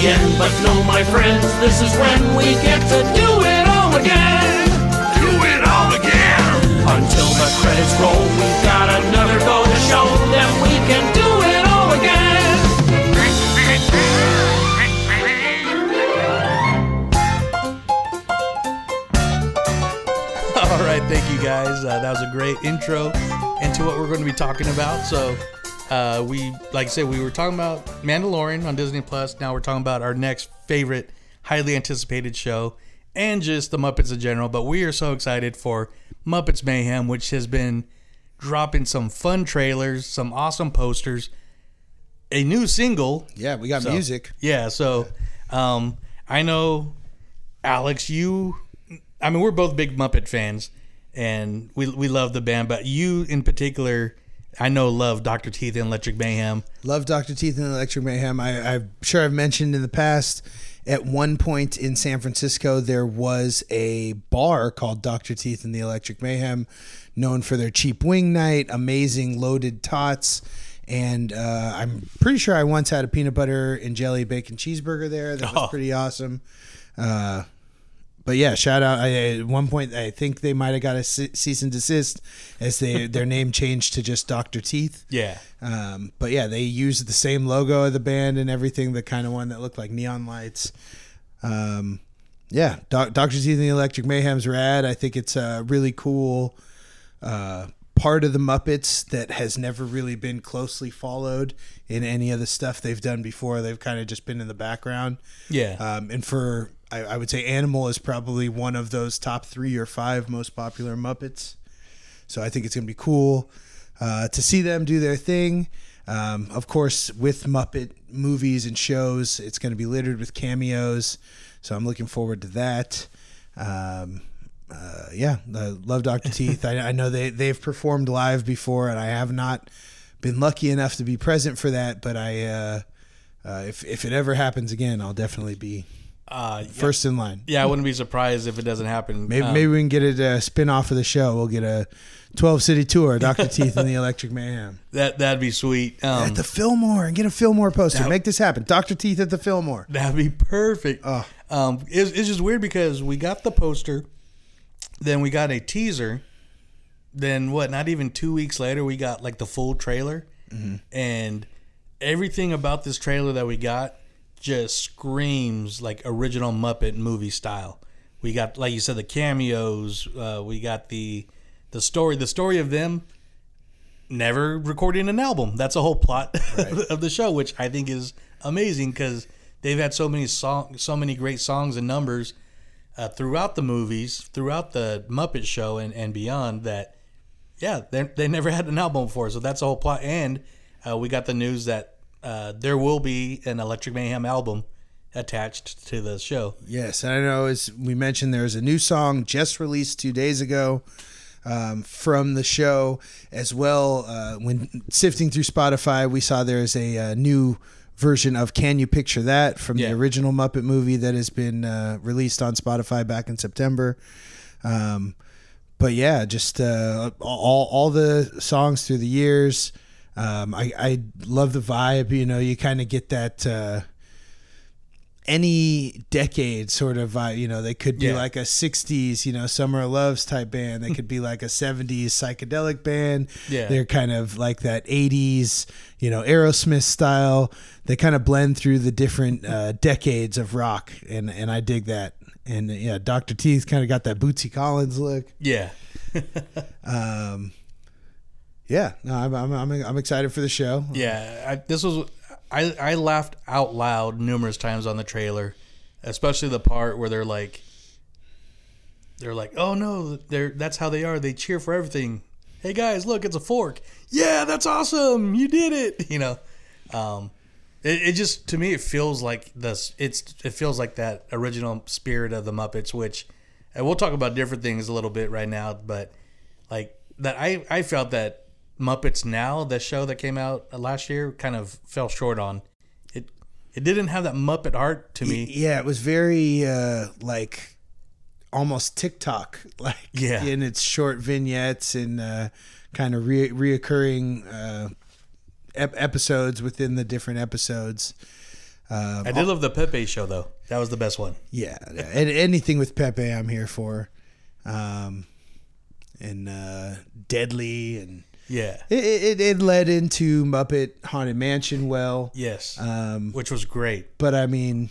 End, but no, my friends, this is when we get to do it all again. Do it all again. Until the credits roll, we've got another go to show them we can do it all again. All right, thank you guys. Uh, that was a great intro into what we're going to be talking about. So, uh, we, like I said, we were talking about Mandalorian on Disney Plus. Now we're talking about our next favorite, highly anticipated show, and just the Muppets in general. But we are so excited for Muppets Mayhem, which has been dropping some fun trailers, some awesome posters, a new single. Yeah, we got So, music. Yeah, so um, I know, Alex, you. I mean, we're both big Muppet fans, and we we love the band. But you, in particular, I know love Doctor Teeth and Electric Mayhem. Love Dr. Teeth and Electric Mayhem. I, I'm sure I've mentioned in the past. At one point in San Francisco, there was a bar called Dr. Teeth and the Electric Mayhem, known for their cheap wing night, amazing loaded tots, and uh, I'm pretty sure I once had a peanut butter and jelly bacon cheeseburger there. That was Oh. pretty awesome. Uh, but yeah, shout out. I, at one point, I think they might have got a ce- cease and desist as they their name changed to just Doctor Teeth. Yeah. Um, but yeah, they used the same logo of the band and everything, the kind of one that looked like neon lights. Um, yeah, Doctor Teeth and the Electric Mayhem's rad. I think it's a really cool uh, part of the Muppets that has never really been closely followed in any of the stuff they've done before. They've kind of just been in the background. Yeah. Um, and for I, I would say Animal is probably one of those top three or five most popular Muppets. So I think it's gonna be cool uh, to see them do their thing. Um, of course, with Muppet movies and shows, it's going to be littered with cameos. So I'm looking forward to that. Um, uh, yeah, I love Dr. Teeth. I, I know they, they've performed live before, and I have not been lucky enough to be present for that. But I, uh, uh, if, if it ever happens again, I'll definitely be Uh, first in line. yeah, I wouldn't be surprised if it doesn't happen. Maybe, Um, maybe we can get it a spin off of the show. We'll get a 12 city tour, Dr. Teeth and the Electric Mayhem. that that'd be sweet. Um, at the Fillmore and get a Fillmore poster. That- Make this happen. Dr. Teeth at the Fillmore. That'd be perfect. Um, it's, it's just weird because we got the poster, then we got a teaser, then what? Not even two weeks later, we got like the full trailer, and everything about this trailer that we got just screams like original Muppet movie style. We got, like you said, the cameos. Uh, we got the the story. The story of them never recording an album. That's a whole plot of the show, which I think is amazing because they've had so many song, so many great songs and numbers uh, throughout the movies, throughout the Muppet Show, and, and beyond. That yeah, they they never had an album before, so that's a whole plot. And uh, we got the news that uh, there will be an Electric Mayhem album attached to the show. Yes, and I know as we mentioned, there's a new song just released two days ago um, from the show as well. Uh, when sifting through Spotify, we saw there's a, uh new version of "Can You Picture That" from Yeah. the original Muppet movie that has been uh, released on Spotify back in September. Um, but yeah, just uh, all all the songs through the years. Um, I I love the vibe. You know, you kind of get that. Uh, any decade sort of vibe. You know, they could be Yeah. like a '60s, you know, Summer of Loves type band. They could be like a '70s psychedelic band. Yeah. they're kind of like that '80s, you know, Aerosmith style. They kind of blend through the different uh, decades of rock, and and I dig that. And yeah, Dr. T's kind of got that Bootsy Collins look. Yeah. Um, yeah, no, I'm, I'm I'm I'm excited for the show. Yeah, I, this was I I laughed out loud numerous times on the trailer, especially the part where they're like they're like, "Oh no, they're that's how they are. They cheer for everything." Hey guys, look, it's a fork. Yeah, that's awesome. You did it. You know. Um it, it just to me it feels like this it's it feels like that original spirit of the Muppets which and we'll talk about different things a little bit right now, but like that I I felt that Muppets Now, the show that came out last year, kind of fell short on. It it didn't have that Muppet heart to me. Yeah, it was very uh, like almost TikTok like Yeah. in its short vignettes and uh, kind of re- reoccurring uh, ep- episodes within the different episodes. Um, I did love the Pepe show though. That was the best one. Yeah, yeah. and anything with Pepe, I'm here for. Um, and uh, Deadly, and Yeah. it, it it led into Muppet Haunted Mansion. Well, Yes. um, Which was great. but I mean,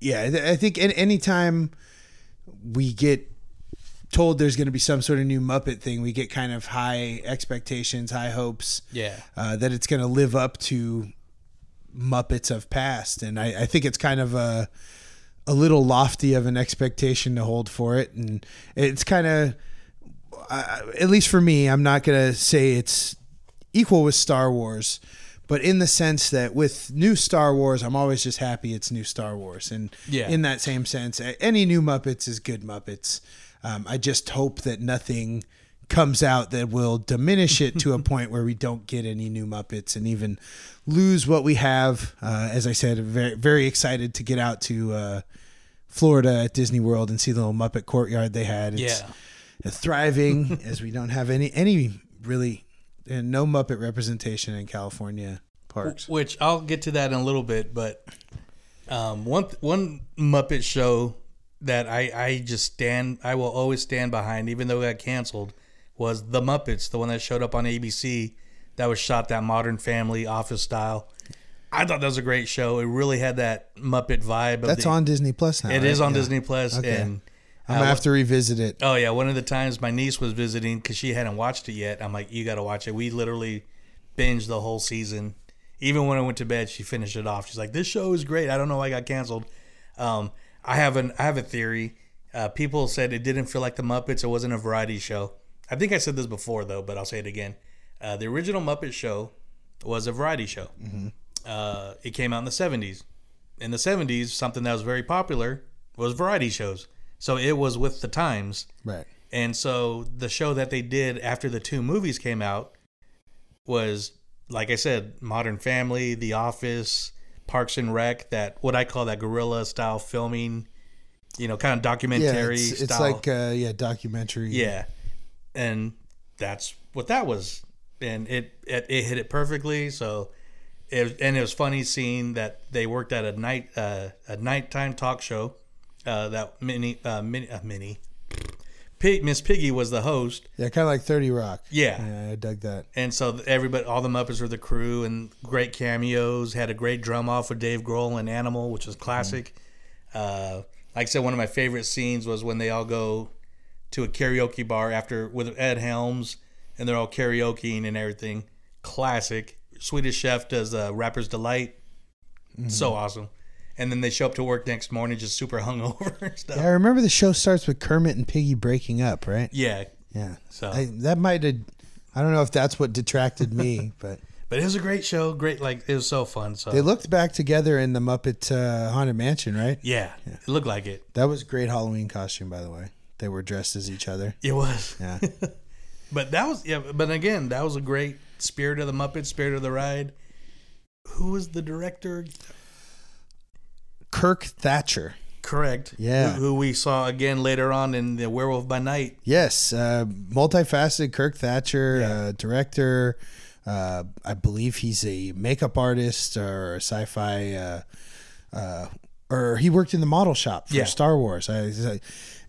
yeah, I think an- anytime we get told there's going to be some sort of new Muppet thing, we get kind of high expectations, high hopes. Yeah. uh, that it's going to live up to Muppets of past, and I, I think it's kind of a a little lofty of an expectation to hold for it, and it's kind of, at least for me, I'm not going to say it's equal with Star Wars, but in the sense that with new Star Wars, I'm always just happy it's new Star Wars, and Yeah. in that same sense, any new Muppets is good Muppets. Um, I just hope that nothing comes out that will diminish it to a point where we don't get any new Muppets and even lose what we have. Uh, as I said, very very excited to get out to uh, Florida at Disney World and see the little Muppet courtyard they had. It's Yeah. Thriving as we don't have any any really and no Muppet representation in California parks. Which I'll get to that in a little bit, but um, one one Muppet show that I I just stand I will always stand behind, even though it got canceled, was the Muppets, the one that showed up on ABC that was shot that Modern Family office style. I thought that was a great show. It really had that Muppet vibe. Of That's the, on Disney Plus now. It is right? on Yeah. Disney Plus, Okay. and I'm gonna have to revisit it. Oh yeah, one of the times my niece was visiting because she hadn't watched it yet. I'm like, you got to watch it. We literally binged the whole season. Even when I went to bed, she finished it off. She's like, this show is great. I don't know why it got canceled. Um, I have an I have a theory. Uh, people said it didn't feel like the Muppets. It wasn't a variety show. I think I said this before though, but I'll say it again. Uh, the original Muppet show was a variety show. Uh, it came out in the 70s. In the 70s, something that was very popular was variety shows. So it was with the times. Right. And so the show that they did after the two movies came out was, like I said, Modern Family, The Office, Parks and Rec, that what I call that guerrilla style filming, you know, kind of documentary yeah, it's, it's like uh, yeah, documentary. Yeah, and that's what that was, and it it, it hit it perfectly. So, it and it was funny seeing that they worked at a night uh, a nighttime talk show. Uh, that mini uh, mini uh, mini Pig, Miss Piggy was the host, yeah, kind of like Thirty Rock. Yeah. yeah, I dug that. and so everybody, all the Muppets were the crew, and great cameos. Had a great drum off with Dave Grohl and Animal, which was classic. Uh, like I said, one of my favorite scenes was when they all go to a karaoke bar after with Ed Helms, and they're all karaokeing and everything. Classic. Swedish Chef does uh, Rapper's Delight. So awesome. And then they show up to work next morning just super hungover and stuff. Yeah, I remember the show starts with Kermit and Piggy breaking up, right? Yeah. Yeah. So, I, that might have. I don't know if that's what detracted me, but but it was a great show. Great, like it was so fun. So they looked back together in the Muppet uh, Haunted Mansion, right? yeah, it looked like it. That was a great Halloween costume, by the way. They were dressed as each other. It was. Yeah. But that was yeah. But again, that was a great spirit of the Muppet, spirit of the ride. Who was the director? Kirk Thatcher. Correct. Yeah. Who, who we saw again later on in the Werewolf by Night. Yes, uh, multifaceted Kirk Thatcher, Yeah. uh, director. Uh, I believe he's a makeup artist or a sci-fi, uh, uh, or he worked in the model shop for Yeah. Star Wars. I,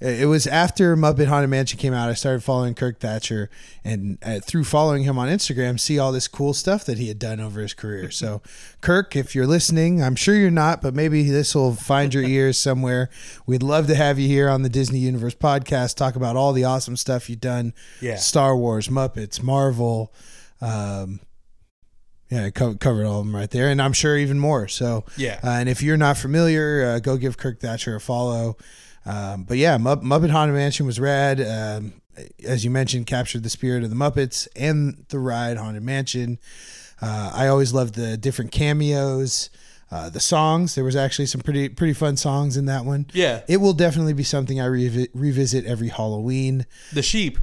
it was after Muppet Haunted Mansion came out. I started following Kirk Thatcher, and uh, through following him on Instagram, see all this cool stuff that he had done over his career. So, Kirk, if you're listening, I'm sure you're not, but maybe this will find your ears somewhere. We'd love to have you here on the Disney Universe podcast. Talk about all the awesome stuff you've done. Yeah. Star Wars, Muppets, Marvel. Um, yeah, I co- covered all of them right there, and I'm sure even more. So, Yeah. Uh, and if you're not familiar, uh, go give Kirk Thatcher a follow. Um, but yeah, Mupp- Muppet Haunted Mansion was rad. Um, as you mentioned, captured the spirit of the Muppets and the ride Haunted Mansion. Uh, I always loved the different cameos, uh, the songs. There was actually some pretty pretty fun songs in that one. Yeah. it will definitely be something I revi- revisit every Halloween. The sheep.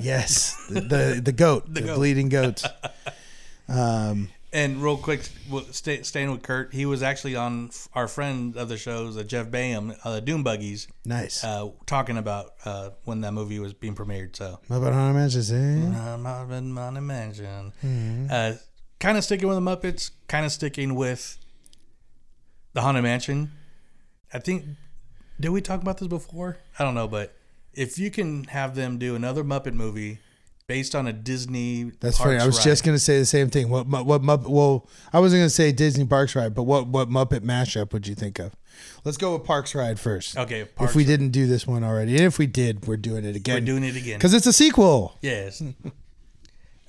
Yes, the the, the goat, the, goat. bleeding goat. Um, And real quick, stay, staying with Kurt, he was actually on our friend of the shows, uh, Jeff Baham, uh, Doom Buggies, nice. uh, talking about uh, when that movie was being premiered. So, Muppet Haunted Mansion. eh? Out in my mansion. Mm-hmm. Uh, kind of sticking with the Muppets, kind of sticking with the Haunted Mansion. I think, did we talk about this before? I don't know, but if you can have them do another Muppet movie based on a Disney, That's funny. I was ride- just gonna say the same thing. What what Muppet? Well, I wasn't gonna say Disney Parks ride, but what what Muppet mashup would you think of? Let's go with Parks ride first. Okay, if we Ride. didn't do this one already, and if we did, we're doing it again. We're doing it again. because it's a sequel. Yes. um,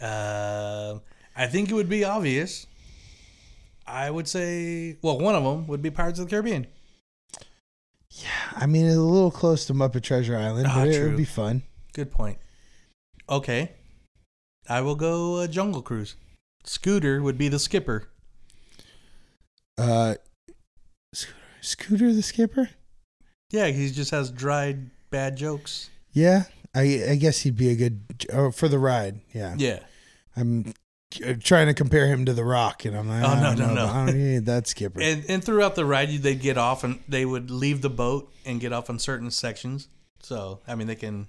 I think it would be obvious. I would say, well, one of them would be Pirates of the Caribbean. Yeah, I mean, it's a little close to Muppet Treasure Island, Ah, but it true. would be fun. Good point. Okay. I will go uh, Jungle Cruise. Scooter would be the skipper. Uh, Scooter, Scooter the Skipper. Yeah, he just has dried bad jokes. Yeah, I I guess he'd be a good oh, for the ride. Yeah, Yeah. I'm uh, trying to compare him to the Rock, and I'm like, Oh, no, no, know, no. I don't need that Skipper. And and throughout the ride, they'd get off and they would leave the boat and get off on certain sections. So I mean, they can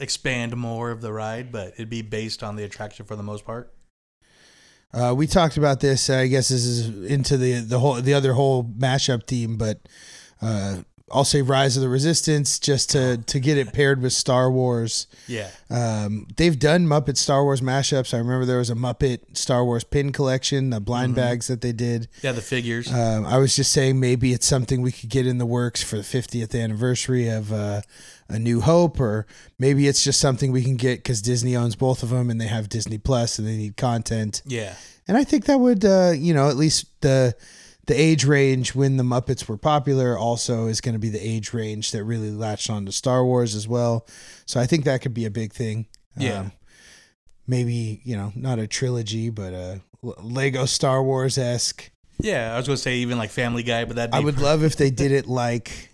expand more of the ride, but it'd be based on the attraction for the most part. Uh, we talked about this. I guess this is into the the whole the other whole mashup team, but uh, I'll say Rise of the Resistance just to to get it paired with Star Wars. Yeah. Um, they've done Muppet Star Wars mashups. I remember there was a Muppet Star Wars pin collection, the blind bags that they did. Yeah, the figures. Um, I was just saying maybe it's something we could get in the works for the 50th anniversary of uh, A New Hope, or maybe it's just something we can get because Disney owns both of them and they have Disney Plus and they need content. yeah. And I think that would, uh, you know, at least the the age range when the Muppets were popular also is going to be the age range that really latched on to Star Wars as well. So I think that could be a big thing. Yeah. Um, maybe you know, not a trilogy, but a Lego Star Wars esque. Yeah, I was gonna say even like Family Guy, but that I would love if they did it like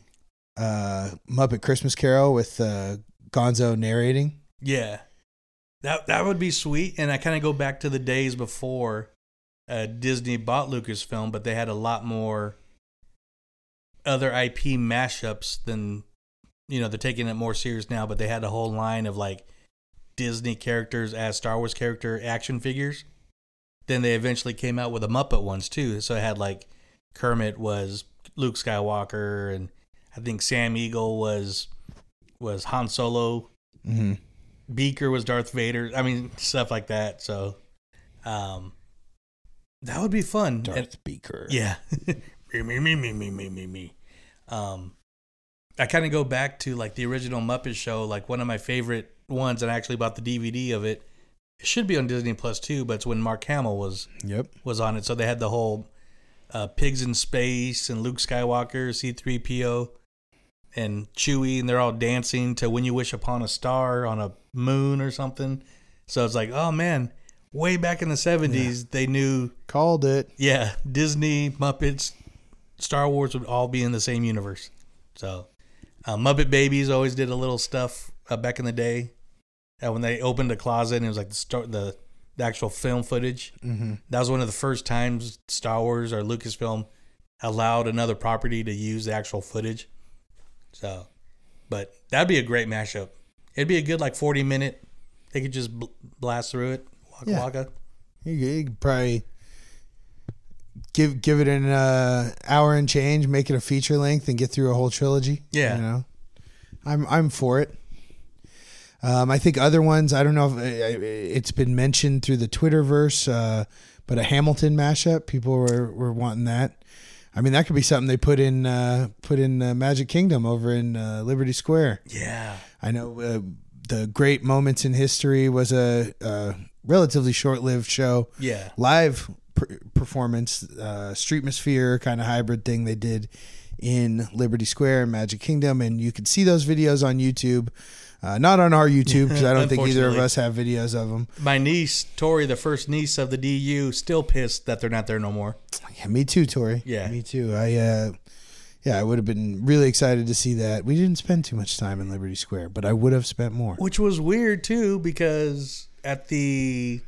uh, Muppet Christmas Carol with uh, Gonzo narrating. Yeah, that that would be sweet. And I kind of go back to the days before uh, Disney bought Lucasfilm, but they had a lot more other IP mashups than you know. They're taking it more serious now, but they had a whole line of like Disney characters as Star Wars character action figures. Then they eventually came out with the Muppet ones too. So it had like Kermit was Luke Skywalker, and I think Sam Eagle was was Han Solo. Mm-hmm. Beaker was Darth Vader. I mean, stuff like that. So, um, that would be fun. Darth And- Beaker. yeah. me, me, me, me, me, me, me, me. Um, I kind of go back to like the original Muppet Show, like one of my favorite ones, and I actually bought the DVD of it. It should be on Disney Plus too, but it's when Mark Hamill was Yep. was on it. So they had the whole uh, pigs in space and Luke Skywalker, C three PO, and Chewie, and they're all dancing to "When You Wish Upon a Star" on a moon or something. So it's like, oh man, way back in the seventies, they knew Called it. yeah, Disney, Muppets, Star Wars would all be in the same universe. So, uh, Muppet Babies always did a little stuff uh, back in the day. Uh, when they opened a closet and it was like the start the, the actual film footage. Mhm. That was one of the first times Star Wars or Lucasfilm allowed another property to use the actual footage. So, but that'd be a great mashup. It'd be a good like forty minute. They could just bl- blast through it. Waka Yeah. waka. You, you could probably give give it an uh, hour and change, make it a feature length, and get through a whole trilogy. Yeah. you know, I'm I'm for it. Um, I think other ones. I don't know if it's been mentioned through the Twitterverse, uh, but a Hamilton mashup. People were, were wanting that. I mean, that could be something they put in uh, put in uh, Magic Kingdom over in uh, Liberty Square. Yeah. I know uh, the Great Moments in History was a, a relatively short-lived show. Yeah. live per- performance, uh, Streetmosphere kind of hybrid thing they did in Liberty Square and Magic Kingdom, and you can see those videos on YouTube. Uh, not on our YouTube because I don't think either of us have videos of them. My niece Tori, the first niece of the DU, still pissed that they're not there no more. Yeah, me too, Tori. Yeah. me too. I uh, yeah, I would have been really excited to see that. We didn't spend too much time in Liberty Square, but I would have spent more. Which was weird too, because at the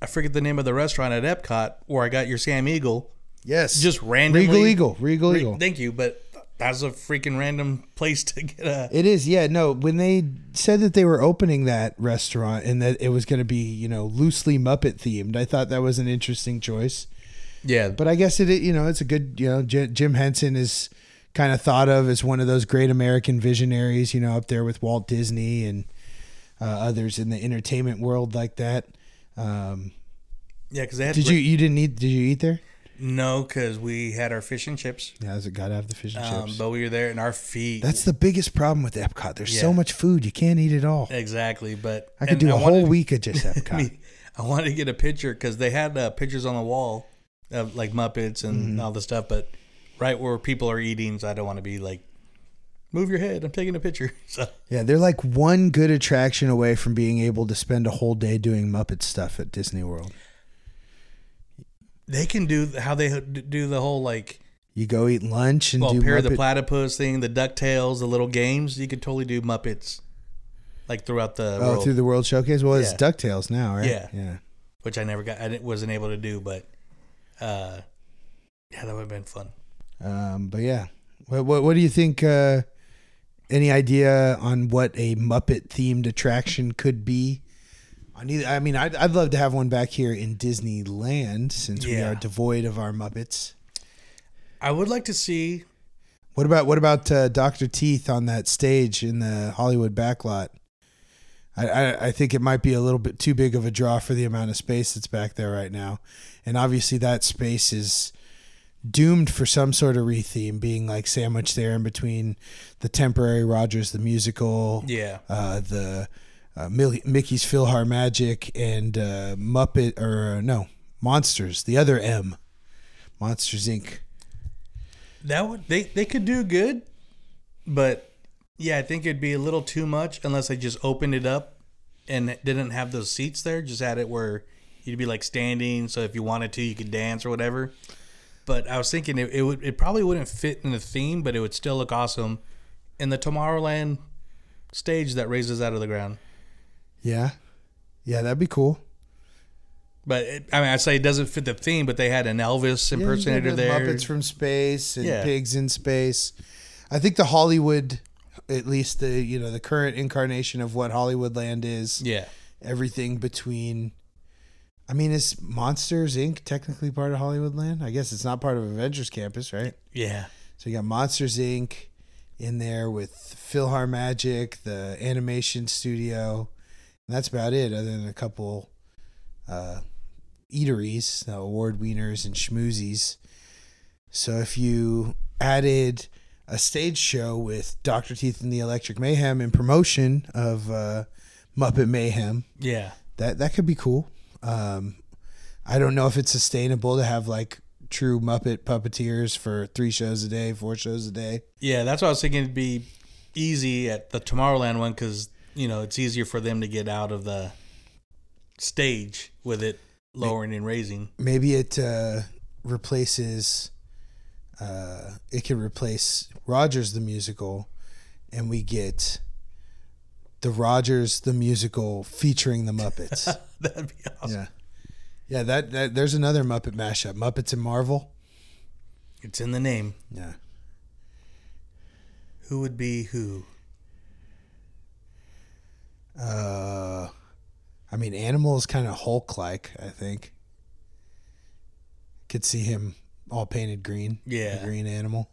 I forget the name of the restaurant at Epcot where I got your Sam Eagle. Yes, Just randomly Regal Eagle, Regal Re- Eagle. Thank you, but that's a freaking random place to get a It is, yeah. No, when they said that they were opening that restaurant and that it was going to be, you know, loosely Muppet themed, I thought that was an interesting choice. Yeah. But I guess it, you know, it's a good, you know, J- Jim Henson is kind of thought of as one of those great American visionaries, you know, up there with Walt Disney and uh, others in the entertainment world like that. Um, Yeah, because they had did you you didn't eat? Did you eat there? No, because we had our fish and chips. Yeah, it got to have the fish and Um, chips. but we were there and our feet. That's the biggest problem with Epcot. There's so Yeah. much food you can't eat it all. exactly. But I could and do a whole wanted- week of just Epcot. I wanted to get a picture because they had uh, pictures on the wall of like Muppets and Mm-hmm. all the stuff, but right where people are eating, so I don't want to be like, move your head. I'm taking a picture. So Yeah, they're like one good attraction away from being able to spend a whole day doing Muppet stuff at Disney World. They can do how they do the whole like You go eat lunch and well, do Perry the Platypus thing, the Ducktales, the little games. You could totally do Muppets like throughout the oh, world, through the World Showcase. Well, it's Yeah. Ducktales now, right? Yeah. yeah. which I never got. I wasn't able to do, but uh, yeah, that would have been fun. Um, but yeah, what, what what do you think? Uh, any idea on what a Muppet themed attraction could be? On either, I mean, I'd, I'd love to have one back here in Disneyland since we Yeah. are devoid of our Muppets. I would like to see. What about what about uh, Doctor Teeth on that stage in the Hollywood backlot? I, I I think it might be a little bit too big of a draw for the amount of space that's back there right now, and obviously that space is doomed for some sort of retheme, being like sandwiched there in between the temporary Rogers the musical, Yeah. uh, the uh, Mickey's PhilharMagic, and uh, Muppet or uh, no Monsters, the other M, Monsters Inc. That would they they could do good, but yeah, I think it'd be a little too much unless I just opened it up and didn't have those seats there. Just had it where you'd be like standing, so if you wanted to, you could dance or whatever. But I was thinking it, it would it probably wouldn't fit in the theme, but it would still look awesome in the Tomorrowland stage that raises out of the ground. Yeah, yeah, that'd be cool. But it, I mean, I'd say it doesn't fit the theme, but they had an Elvis impersonator Yeah, the there. Muppets from space and Yeah. pigs in space. I think the Hollywood, at least the you know the current incarnation of what Hollywood Land is. Yeah. Everything between. I mean, is Monsters Inc. technically part of Hollywood Land? I guess it's not part of Avengers Campus, right? Yeah. So you got Monsters Inc. in there with PhilharMagic, the animation studio, and that's about it. Other than a couple uh, eateries, the award wieners and schmoozies. So if you added a stage show with Doctor Teeth and the Electric Mayhem in promotion of uh, Muppet Mayhem, Yeah. that that could be cool. Um, I don't know if it's sustainable to have like true Muppet puppeteers for three shows a day, four shows a day. Yeah, that's what I was thinking it'd be easy at the Tomorrowland one because, you know, it's easier for them to get out of the stage with it lowering and raising. Maybe it uh, replaces. Uh, it could replace Rogers the musical, and we get the Rogers the musical featuring the Muppets. That'd be awesome. yeah, yeah. That, that there's another Muppet mashup: Muppets and Marvel. It's in the name. Yeah. Who would be who? Uh, I mean, Animal is kind of Hulk-like. I think. Could see him all painted green. Yeah. the green animal.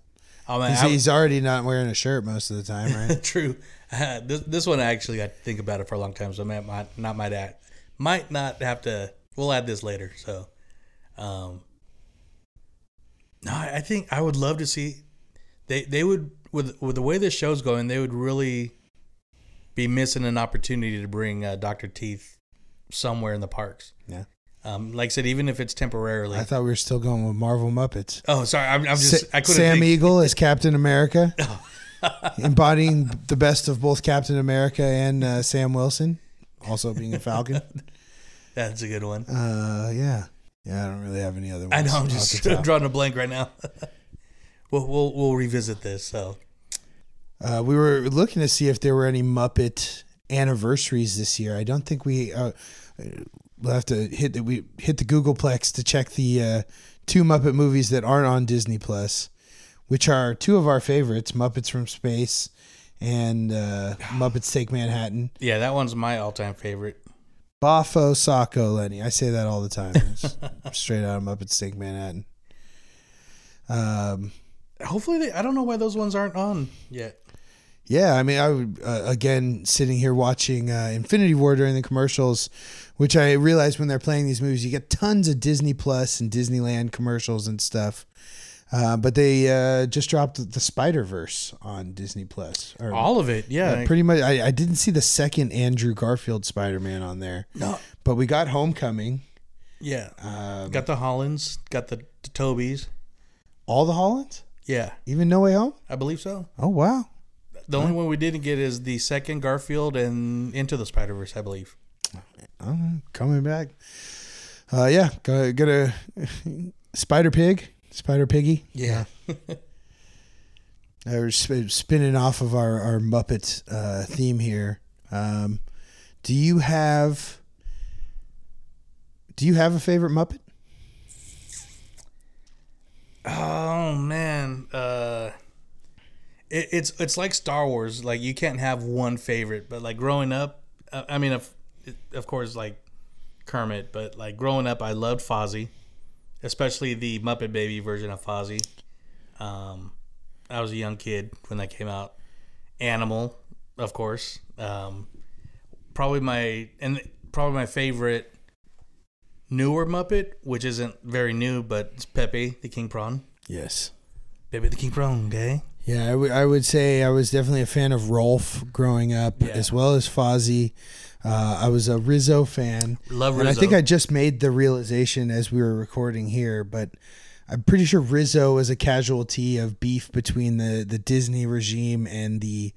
Oh man, He's, I- he's already not wearing a shirt most of the time, right? True. Uh, this this one actually I think about it for a long time, so I might, not might add, might not have to. We'll add this later. So, um, no, I I think I would love to see. They they would with with the way this show's going, they would really be missing an opportunity to bring uh, Doctor Teeth somewhere in the parks. Yeah. Um, like I said, even if it's temporarily. I thought we were still going with Marvel Muppets. oh, sorry. I'm, I'm just. Sa- I couldn't. Sam think. Eagle as Captain America, embodying the best of both Captain America and uh, Sam Wilson, also being a Falcon. That's a good one. Uh, yeah, yeah. I don't really have any other ones. I know. I'm just drawing a blank right now. we'll, we'll we'll revisit this. So Uh, we were looking to see if there were any Muppet anniversaries this year. I don't think we. Uh, we'll have to hit the we hit the Googleplex to check the uh, two Muppet movies that aren't on Disney Plus, which are two of our favorites: Muppets from Space and uh, Muppets Take Manhattan. yeah, that one's my all-time favorite. Bafo Sacco, Lenny. I say that all the time. Straight out of Muppets Take Manhattan. Um, Hopefully, they, I don't know why those ones aren't on yet. Yeah, I mean, I would uh, again sitting here watching uh, Infinity War during the commercials, which I realized when they're playing these movies, you get tons of Disney Plus and Disneyland commercials and stuff. Uh, but they uh, just dropped the Spider Verse on Disney Plus. Or- All of it, yeah. uh, pretty much. I, I didn't see the second Andrew Garfield Spider Man on there. No. but we got Homecoming. Yeah, Um, got the Hollands, got the, the Tobys. all the Hollands, Yeah, even No Way Home. I believe so. Oh wow, The only one we didn't get is the second Garfield and Into the Spider Verse, I believe. Oh, coming back. Uh, yeah, get a Spider Pig, Spider Piggy. Yeah. Uh, We're sp- spinning off of our our Muppet uh, theme here. Um, do you have Do you have a favorite Muppet? Oh man, uh, it, it's it's like Star Wars. Like you can't have one favorite, but like growing up, uh, I mean, of of course, like Kermit, but like growing up, I loved Fozzie, especially the Muppet Baby version of Fozzie. Um, I was a young kid when that came out. Animal, of course. Um, probably my and probably my favorite newer Muppet, which isn't very new, but it's Pepe the King Prawn. Yes. Pepe the King Prawn, okay? Yeah, I, w- I would say I was definitely a fan of Rowlf growing up, as well as Fozzie. Uh, I was a Rizzo fan. Love And I think I just made the realization as we were recording here, but I'm pretty sure Rizzo was a casualty of beef between the, the Disney regime and the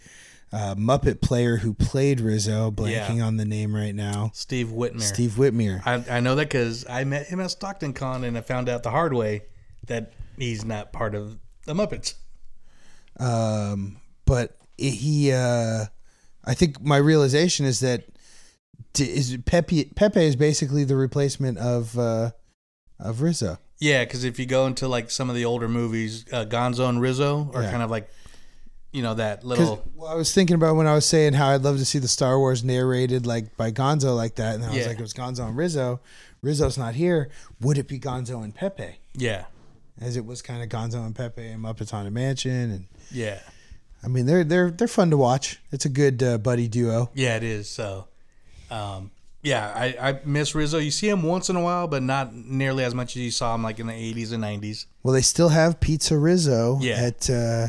uh, Muppet player who played Rizzo, blanking Yeah. on the name right now. Steve Whitmire. Steve Whitmire. I, I know that because I met him at Stockton Con and I found out the hard way that he's not part of the Muppets. Um, but he, uh, I think my realization is that is Pepe Pepe is basically the replacement of uh, of Rizzo. Yeah, because if you go into like some of the older movies, uh, Gonzo and Rizzo are Yeah. kind of like, you know, that little. well, I was thinking about when I was saying how I'd love to see the Star Wars narrated like by Gonzo like that, and I was like, it was Gonzo and Rizzo. Rizzo's not here. Would it be Gonzo and Pepe? Yeah, As it was kind of Gonzo and Pepe and Muppets Haunted Mansion, and yeah, I mean they're they're they're fun to watch. It's a good uh, buddy duo. yeah, it is. So, um, yeah, I, I miss Rizzo. You see him once in a while, but not nearly as much as you saw him like in the 80s and 90s. Well, they still have Pizza Rizzo Yeah. at uh,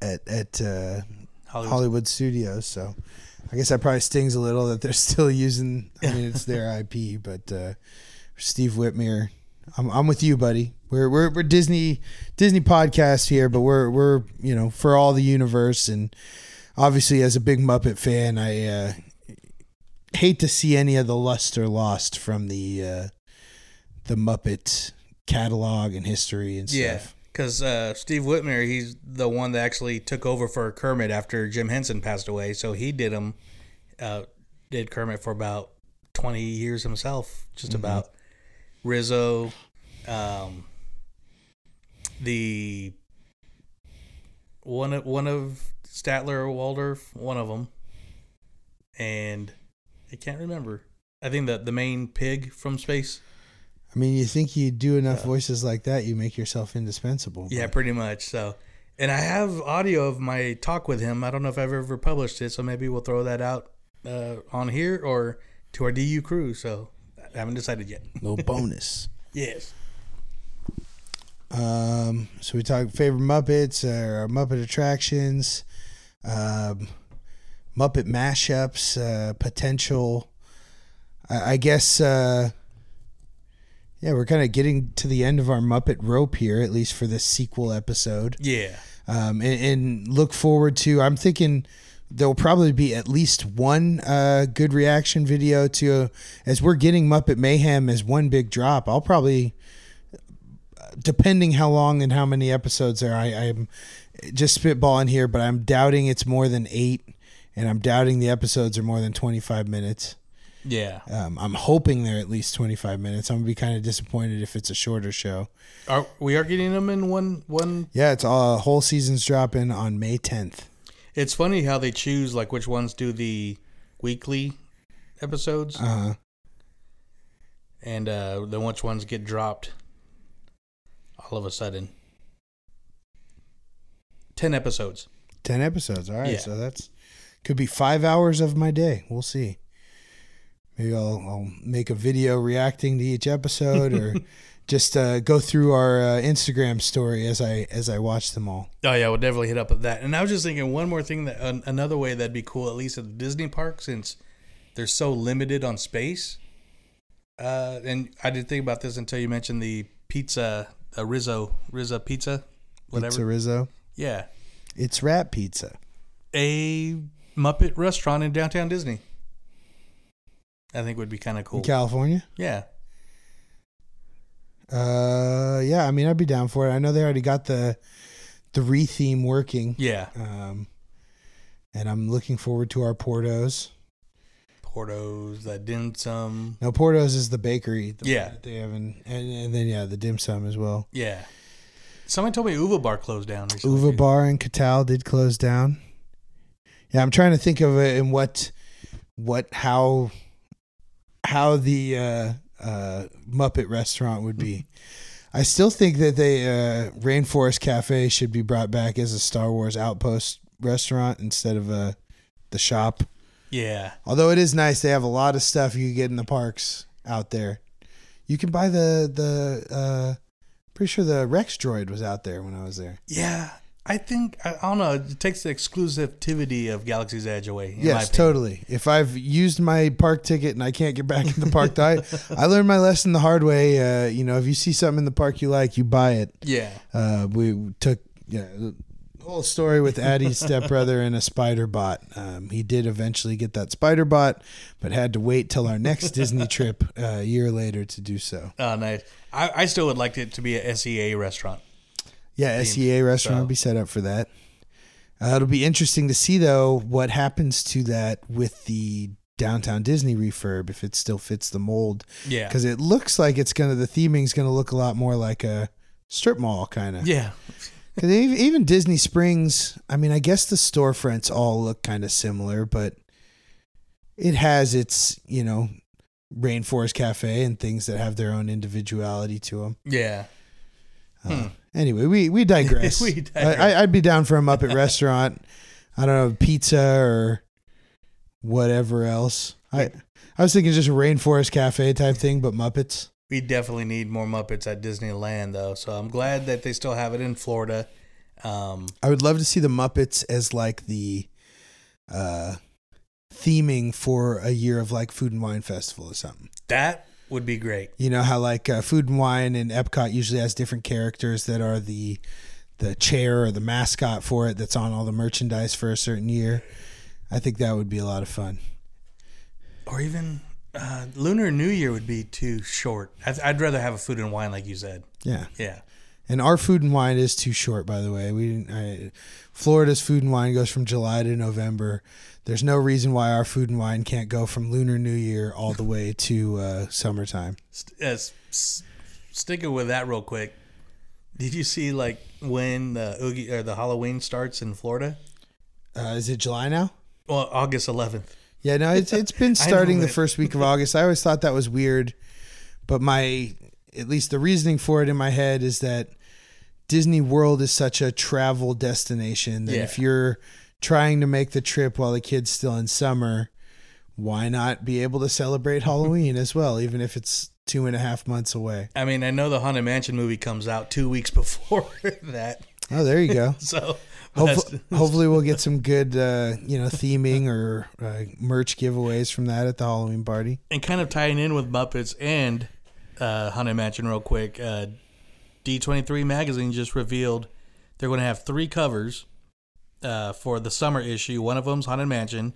at at uh, Hollywood. Hollywood. Studios. So I guess that probably stings a little that they're still using. I mean, it's their IP, but uh, Steve Whitmire, I'm I'm with you, buddy. We're we're we're Disney Disney podcast here, but we're we're you know for all the universe and obviously as a big Muppet fan, I uh, hate to see any of the luster lost from the uh, the Muppet catalog and history and Yeah, stuff. because uh, Steve Whitmire, he's the one that actually took over for Kermit after Jim Henson passed away. So he did him, uh, did Kermit for about twenty years himself, just Mhm. about. Rizzo, um, the one of one of Statler or Waldorf, one of them, and I can't remember. I think that the main pig from space. I mean, you think you do enough voices like that, you make yourself indispensable. Yeah, but- pretty much. So, and I have audio of my talk with him. I don't know if I've ever published it, so maybe we'll throw that out uh, on here or to our DU crew. So, I haven't decided yet. little bonus. yes. Um, so we talked favorite Muppets, uh, Muppet attractions, um, Muppet mashups, uh, potential. I, I guess. Uh, yeah, we're kind of getting to the end of our Muppet rope here, at least for this sequel episode. Yeah. Um, and, and look forward to. I'm thinking there'll probably be at least one uh, good reaction video to as we're getting Muppet Mayhem as one big drop. I'll probably depending how long and how many episodes there, I, I'm just spitballing here, but I'm doubting it's more than eight, and I'm doubting the episodes are more than 25 minutes. Yeah. Um, I'm hoping they're at least 25 minutes. I'm gonna be kind of disappointed if it's a shorter show. Are we are getting them in one one? Yeah, it's all whole season's dropping on May 10th. It's funny how they choose like which ones do the weekly episodes Uh huh. and uh, then which ones get dropped all of a sudden. Ten episodes. 10 episodes. All right, Yeah. so that's could be five hours of my day. We'll see. Maybe I'll, I'll make a video reacting to each episode, or just uh, go through our uh, Instagram story as I as I watch them all. Oh yeah, we'll definitely hit up with that. And I was just thinking one more thing that an another way that'd be cool, at least at the Disney park, since they're so limited on space. Uh, and I didn't think about this until you mentioned the pizza, uh, Rizzo, Rizzo pizza, whatever. Pizza Rizzo. Yeah, It's rat pizza. a Muppet restaurant in downtown Disney. I think would be kind of cool. In California. Yeah, Uh, yeah. I mean, I'd be down for it. I know they already got the the re-theme working. yeah. Um, and I'm looking forward to our Portos. Portos, that dim sum. No, Portos is the bakery. The Yeah. that they have, in, and and then yeah, the dim sum as well. Yeah. Somebody told me Uva Bar closed down recently. Uva. Bar in Catal did close down. Yeah, I'm trying to think of it in what, what how, how the uh, uh, Muppet restaurant would be. I still think that they uh, Rainforest Cafe should be brought back as a Star Wars Outpost restaurant instead of uh, the shop. Yeah. Although it is nice, they have a lot of stuff you get in the parks out there. You can buy the the. Uh, pretty sure the Rex droid was out there when I was there. Yeah, I think I, I don't know. It takes the exclusivity of Galaxy's Edge away. in Yes, totally. If I've used my park ticket and I can't get back in the park, I, I learned my lesson the hard way. Uh, you know, if you see something in the park you like, you buy it. Yeah. Uh, we took yeah, the whole story with Addie's stepbrother and a spider bot. Um, he did eventually get that spider bot, but had to wait till our next Disney trip uh, a year later to do so. Oh, nice. I, I still would like it to be a SEA restaurant. Yeah, SEA restaurant so- will be set up for that. Uh, it'll be interesting to see though what happens to that with the downtown Disney refurb if it still fits the mold. Yeah. because it looks like it's gonna the theming's gonna look a lot more like a strip mall kind of. Yeah. Because even, even Disney Springs, I mean, I guess the storefronts all look kind of similar, but it has its you know rainforest cafe and things that have their own individuality to them. Yeah. Hmm. Anyway, we we digress. We digress. I, I'd be down for a Muppet restaurant. I don't know pizza or whatever else. I I was thinking just a rainforest cafe type thing, but Muppets. We definitely need more Muppets at Disneyland, though. So I'm glad that they still have it in Florida. Um, I would love to see the Muppets as like the uh theming for a year of like food and wine festival or something. that would be great. You know how like uh, food and wine and Epcot usually has different characters that are the the chair or the mascot for it that's on all the merchandise for a certain year. I think that would be a lot of fun. Or even uh, Lunar New Year would be too short. I'd, I'd rather have a food and wine, like you said. Yeah. Yeah. And our food and wine is too short, by the way. We didn't, I, Florida's food and wine goes from July to November. There's no reason why our food and wine can't go from Lunar New Year all the way to uh, summertime. St- uh, sticking with that real quick. Did you see like when the Oogie or the Halloween starts in Florida? Uh, is it July now? Well, August 11th. Yeah, no, it's it's been starting the first week of August. I always thought that was weird, but my at least the reasoning for it in my head is that Disney World is such a travel destination that Yeah. if you're trying to make the trip while the kid's still in summer, why not be able to celebrate Halloween as well, even if it's two and a half months away? I mean, I know the Haunted Mansion movie comes out two weeks before that. Oh, there you go. So Hopefully, hopefully we'll get some good, uh, you know, theming or uh, merch giveaways from that at the Halloween party. and kind of tying in with Muppets and uh, Haunted Mansion real quick, uh, D23 magazine just revealed they're going to have three covers uh, for the summer issue. One of them's Haunted Mansion,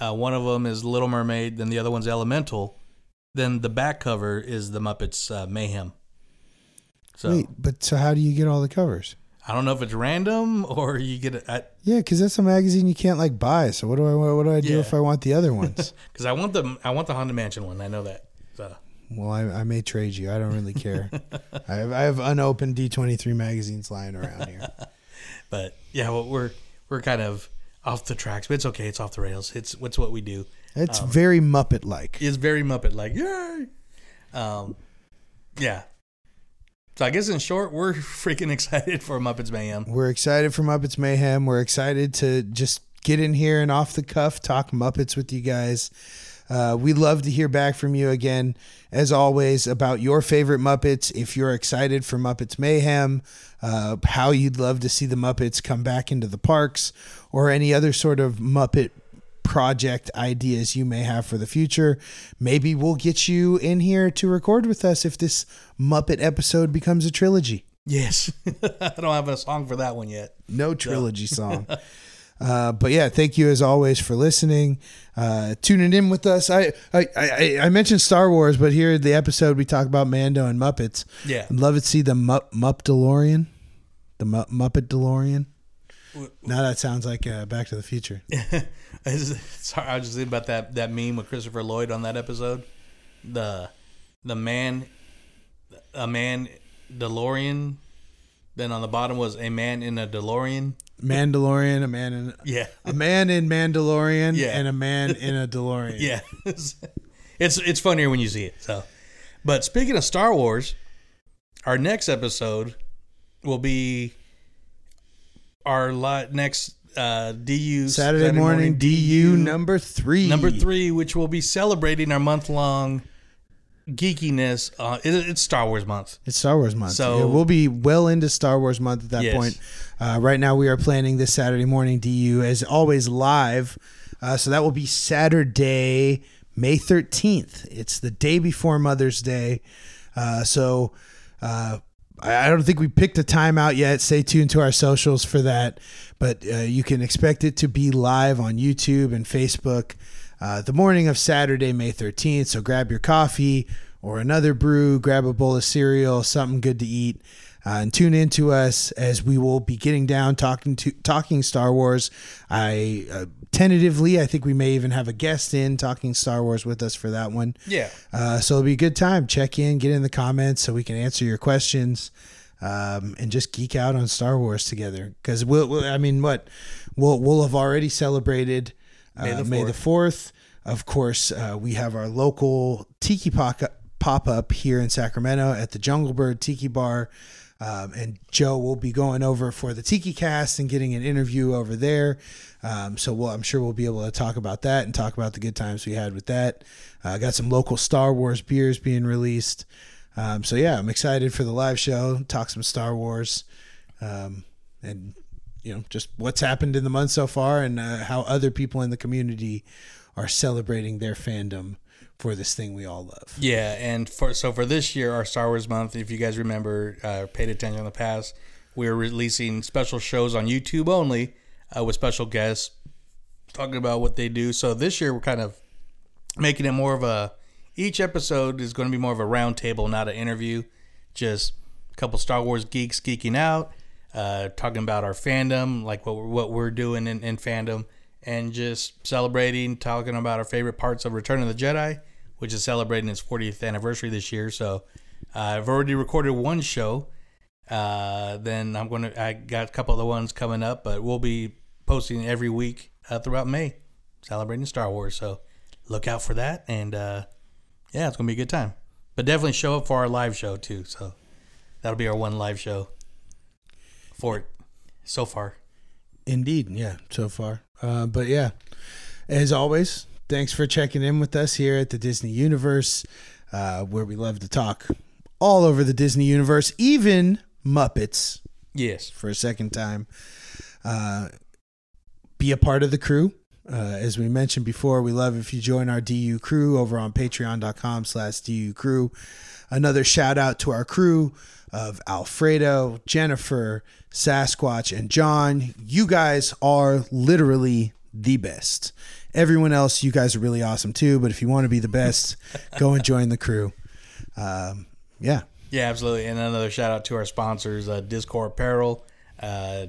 uh, one of them is Little Mermaid, then the other one's Elemental. Then the back cover is the Muppets uh, Mayhem. So Wait, but so how do you get all the covers? I don't know if it's random or you get it Yeah, because that's a magazine you can't like buy. So what do I what do I do Yeah. if I want the other ones? because I want the I want the Haunted Mansion one. I know that. So well, I, I may trade you. I don't really care. I have I have unopened D twenty three magazines lying around here. But yeah, well, we're we're kind of off the tracks, but it's okay. It's off the rails. It's what's what we do. It's Um, very Muppet like. It's very Muppet like. Yay! Um, yeah. So I guess in short, we're freaking excited for Muppets Mayhem. We're excited for Muppets Mayhem. We're excited to just get in here and off the cuff talk Muppets with you guys. Uh, we love to hear back from you again, as always, about your favorite Muppets. If you're excited for Muppets Mayhem, uh, how you'd love to see the Muppets come back into the parks, or any other sort of Muppet project ideas you may have for the future. Maybe we'll get you in here to record with us if this Muppet episode becomes a trilogy. Yes, I don't have a song for that one yet. No trilogy song. Uh, but yeah, thank you as always for listening, uh, tuning in with us. I, I, I, I mentioned Star Wars, but here in the episode we talk about Mando and Muppets. Yeah. I'd love to see the Mupp, Mupp DeLorean, the Mupp, Muppet DeLorean. Now that sounds like uh, Back to the Future. Sorry, I was just thinking about that that meme with Christopher Lloyd on that episode. The the man, a man DeLorean. Then on the bottom was a man in a DeLorean. Mandalorian, a man in Yeah. a man in Mandalorian, Yeah. and a man in a DeLorean. Yeah, it's it's funnier when you see it. So, but speaking of Star Wars, our next episode will be our next uh, DU Saturday, morning, DU number three. number three, which will be celebrating our month long geekiness. Uh, it, it's Star Wars month. It's Star Wars month. So- So we'll be well into Star Wars month at that Yes. point. Uh, right now, we are planning this Saturday morning DU as always live. Uh, so that will be Saturday, May 13th. It's the day before Mother's Day. Uh, so uh, I I don't think we picked a time out yet. Stay tuned to our socials for that. But uh, you can expect it to be live on YouTube and Facebook uh, the morning of Saturday, May 13th. So grab your coffee or another brew, grab a bowl of cereal, something good to eat. Uh, and tune in to us as we will be getting down talking to talking Star Wars. I uh, tentatively, I think we may even have a guest in talking Star Wars with us for that one. Yeah. Uh, so it'll be a good time. Check in, get in the comments so we can answer your questions, um, and just geek out on Star Wars together. Because we'll, we'll, I mean, what we'll we'll have already celebrated May the May the fourth. Of course, uh, we have our local tiki pop up here in Sacramento at the Jungle Bird Tiki Bar. Um, and Joe will be going over for the Tiki Cast and getting an interview over there. Um, so we'll, I'm sure we'll be able to talk about that and talk about the good times we had with that. Uh, got some local Star Wars beers being released. Um, so yeah, I'm excited for the live show. Talk some Star Wars, um, and you know just what's happened in the month so far, and uh, how other people in the community are celebrating their fandom for this thing we all love. Yeah, and for so for this year, our Star Wars month, if you guys remember, uh, paid attention in the past, we are releasing special shows on YouTube only uh, with special guests talking about what they do. So this year, we're kind of making it more of a. Each episode is going to be more of a roundtable, not an interview. Just a couple Star Wars geeks geeking out, uh, talking about our fandom, like what we're, what we're doing in, in fandom, and just celebrating, talking about our favorite parts of Return of the Jedi, which is celebrating its 40th anniversary this year. So uh, I've already recorded one show. Uh, then I'm gonna I got a couple of ones coming up, but we'll be posting every week uh, throughout May, celebrating Star Wars. So look out for that, and uh, yeah, it's gonna be a good time. But definitely show up for our live show too. So that'll be our one live show for it so far. Indeed, yeah, so far. Uh, but yeah, as always, thanks for checking in with us here at the Disney Universe, uh, where we love to talk all over the Disney Universe, even Muppets. Yes. For a second time. Uh, be a part of the crew. Uh, as we mentioned before, we love if you join our DU crew over on patreon.com slash DU crew. Another shout out to our crew of Alfredo, Jennifer, Sasquatch, and John. You guys are literally the best. Everyone else, you guys are really awesome too. But if you want to be the best, go and join the crew. Um, yeah. Yeah, absolutely. And another shout out to our sponsors, uh, Dizcore Apparel, uh,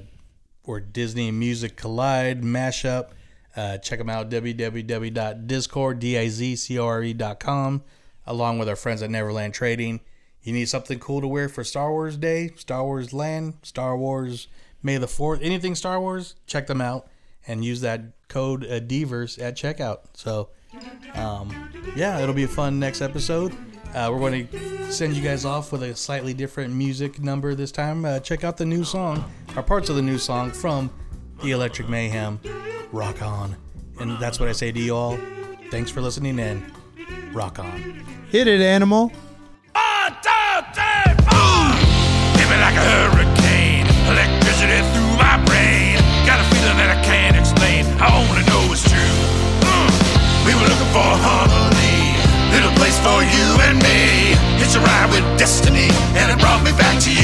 or Disney Music Collide Mashup. Uh, check them out, www.dizcore.com, along with our friends at Neverland Trading. You need something cool to wear for Star Wars Day, Star Wars Land, Star Wars May the 4th, anything Star Wars, check them out and use that code uh, at checkout. So, um, yeah, it'll be a fun next episode. Uh, we're going to send you guys off with a slightly different music number this time. Uh, check out the new song, or parts of the new song from The Electric Mayhem, Rock On. And that's what I say to you all. Thanks for listening in. Rock on. Hit it, animal. One, two, three, four. Hit me like a hurricane. Electricity through my brain. Got a feeling that I can't explain. I only know it's true. Mm. We were looking for harmony. Little place for you and me. Hitch a ride with destiny. And it brought me back to you.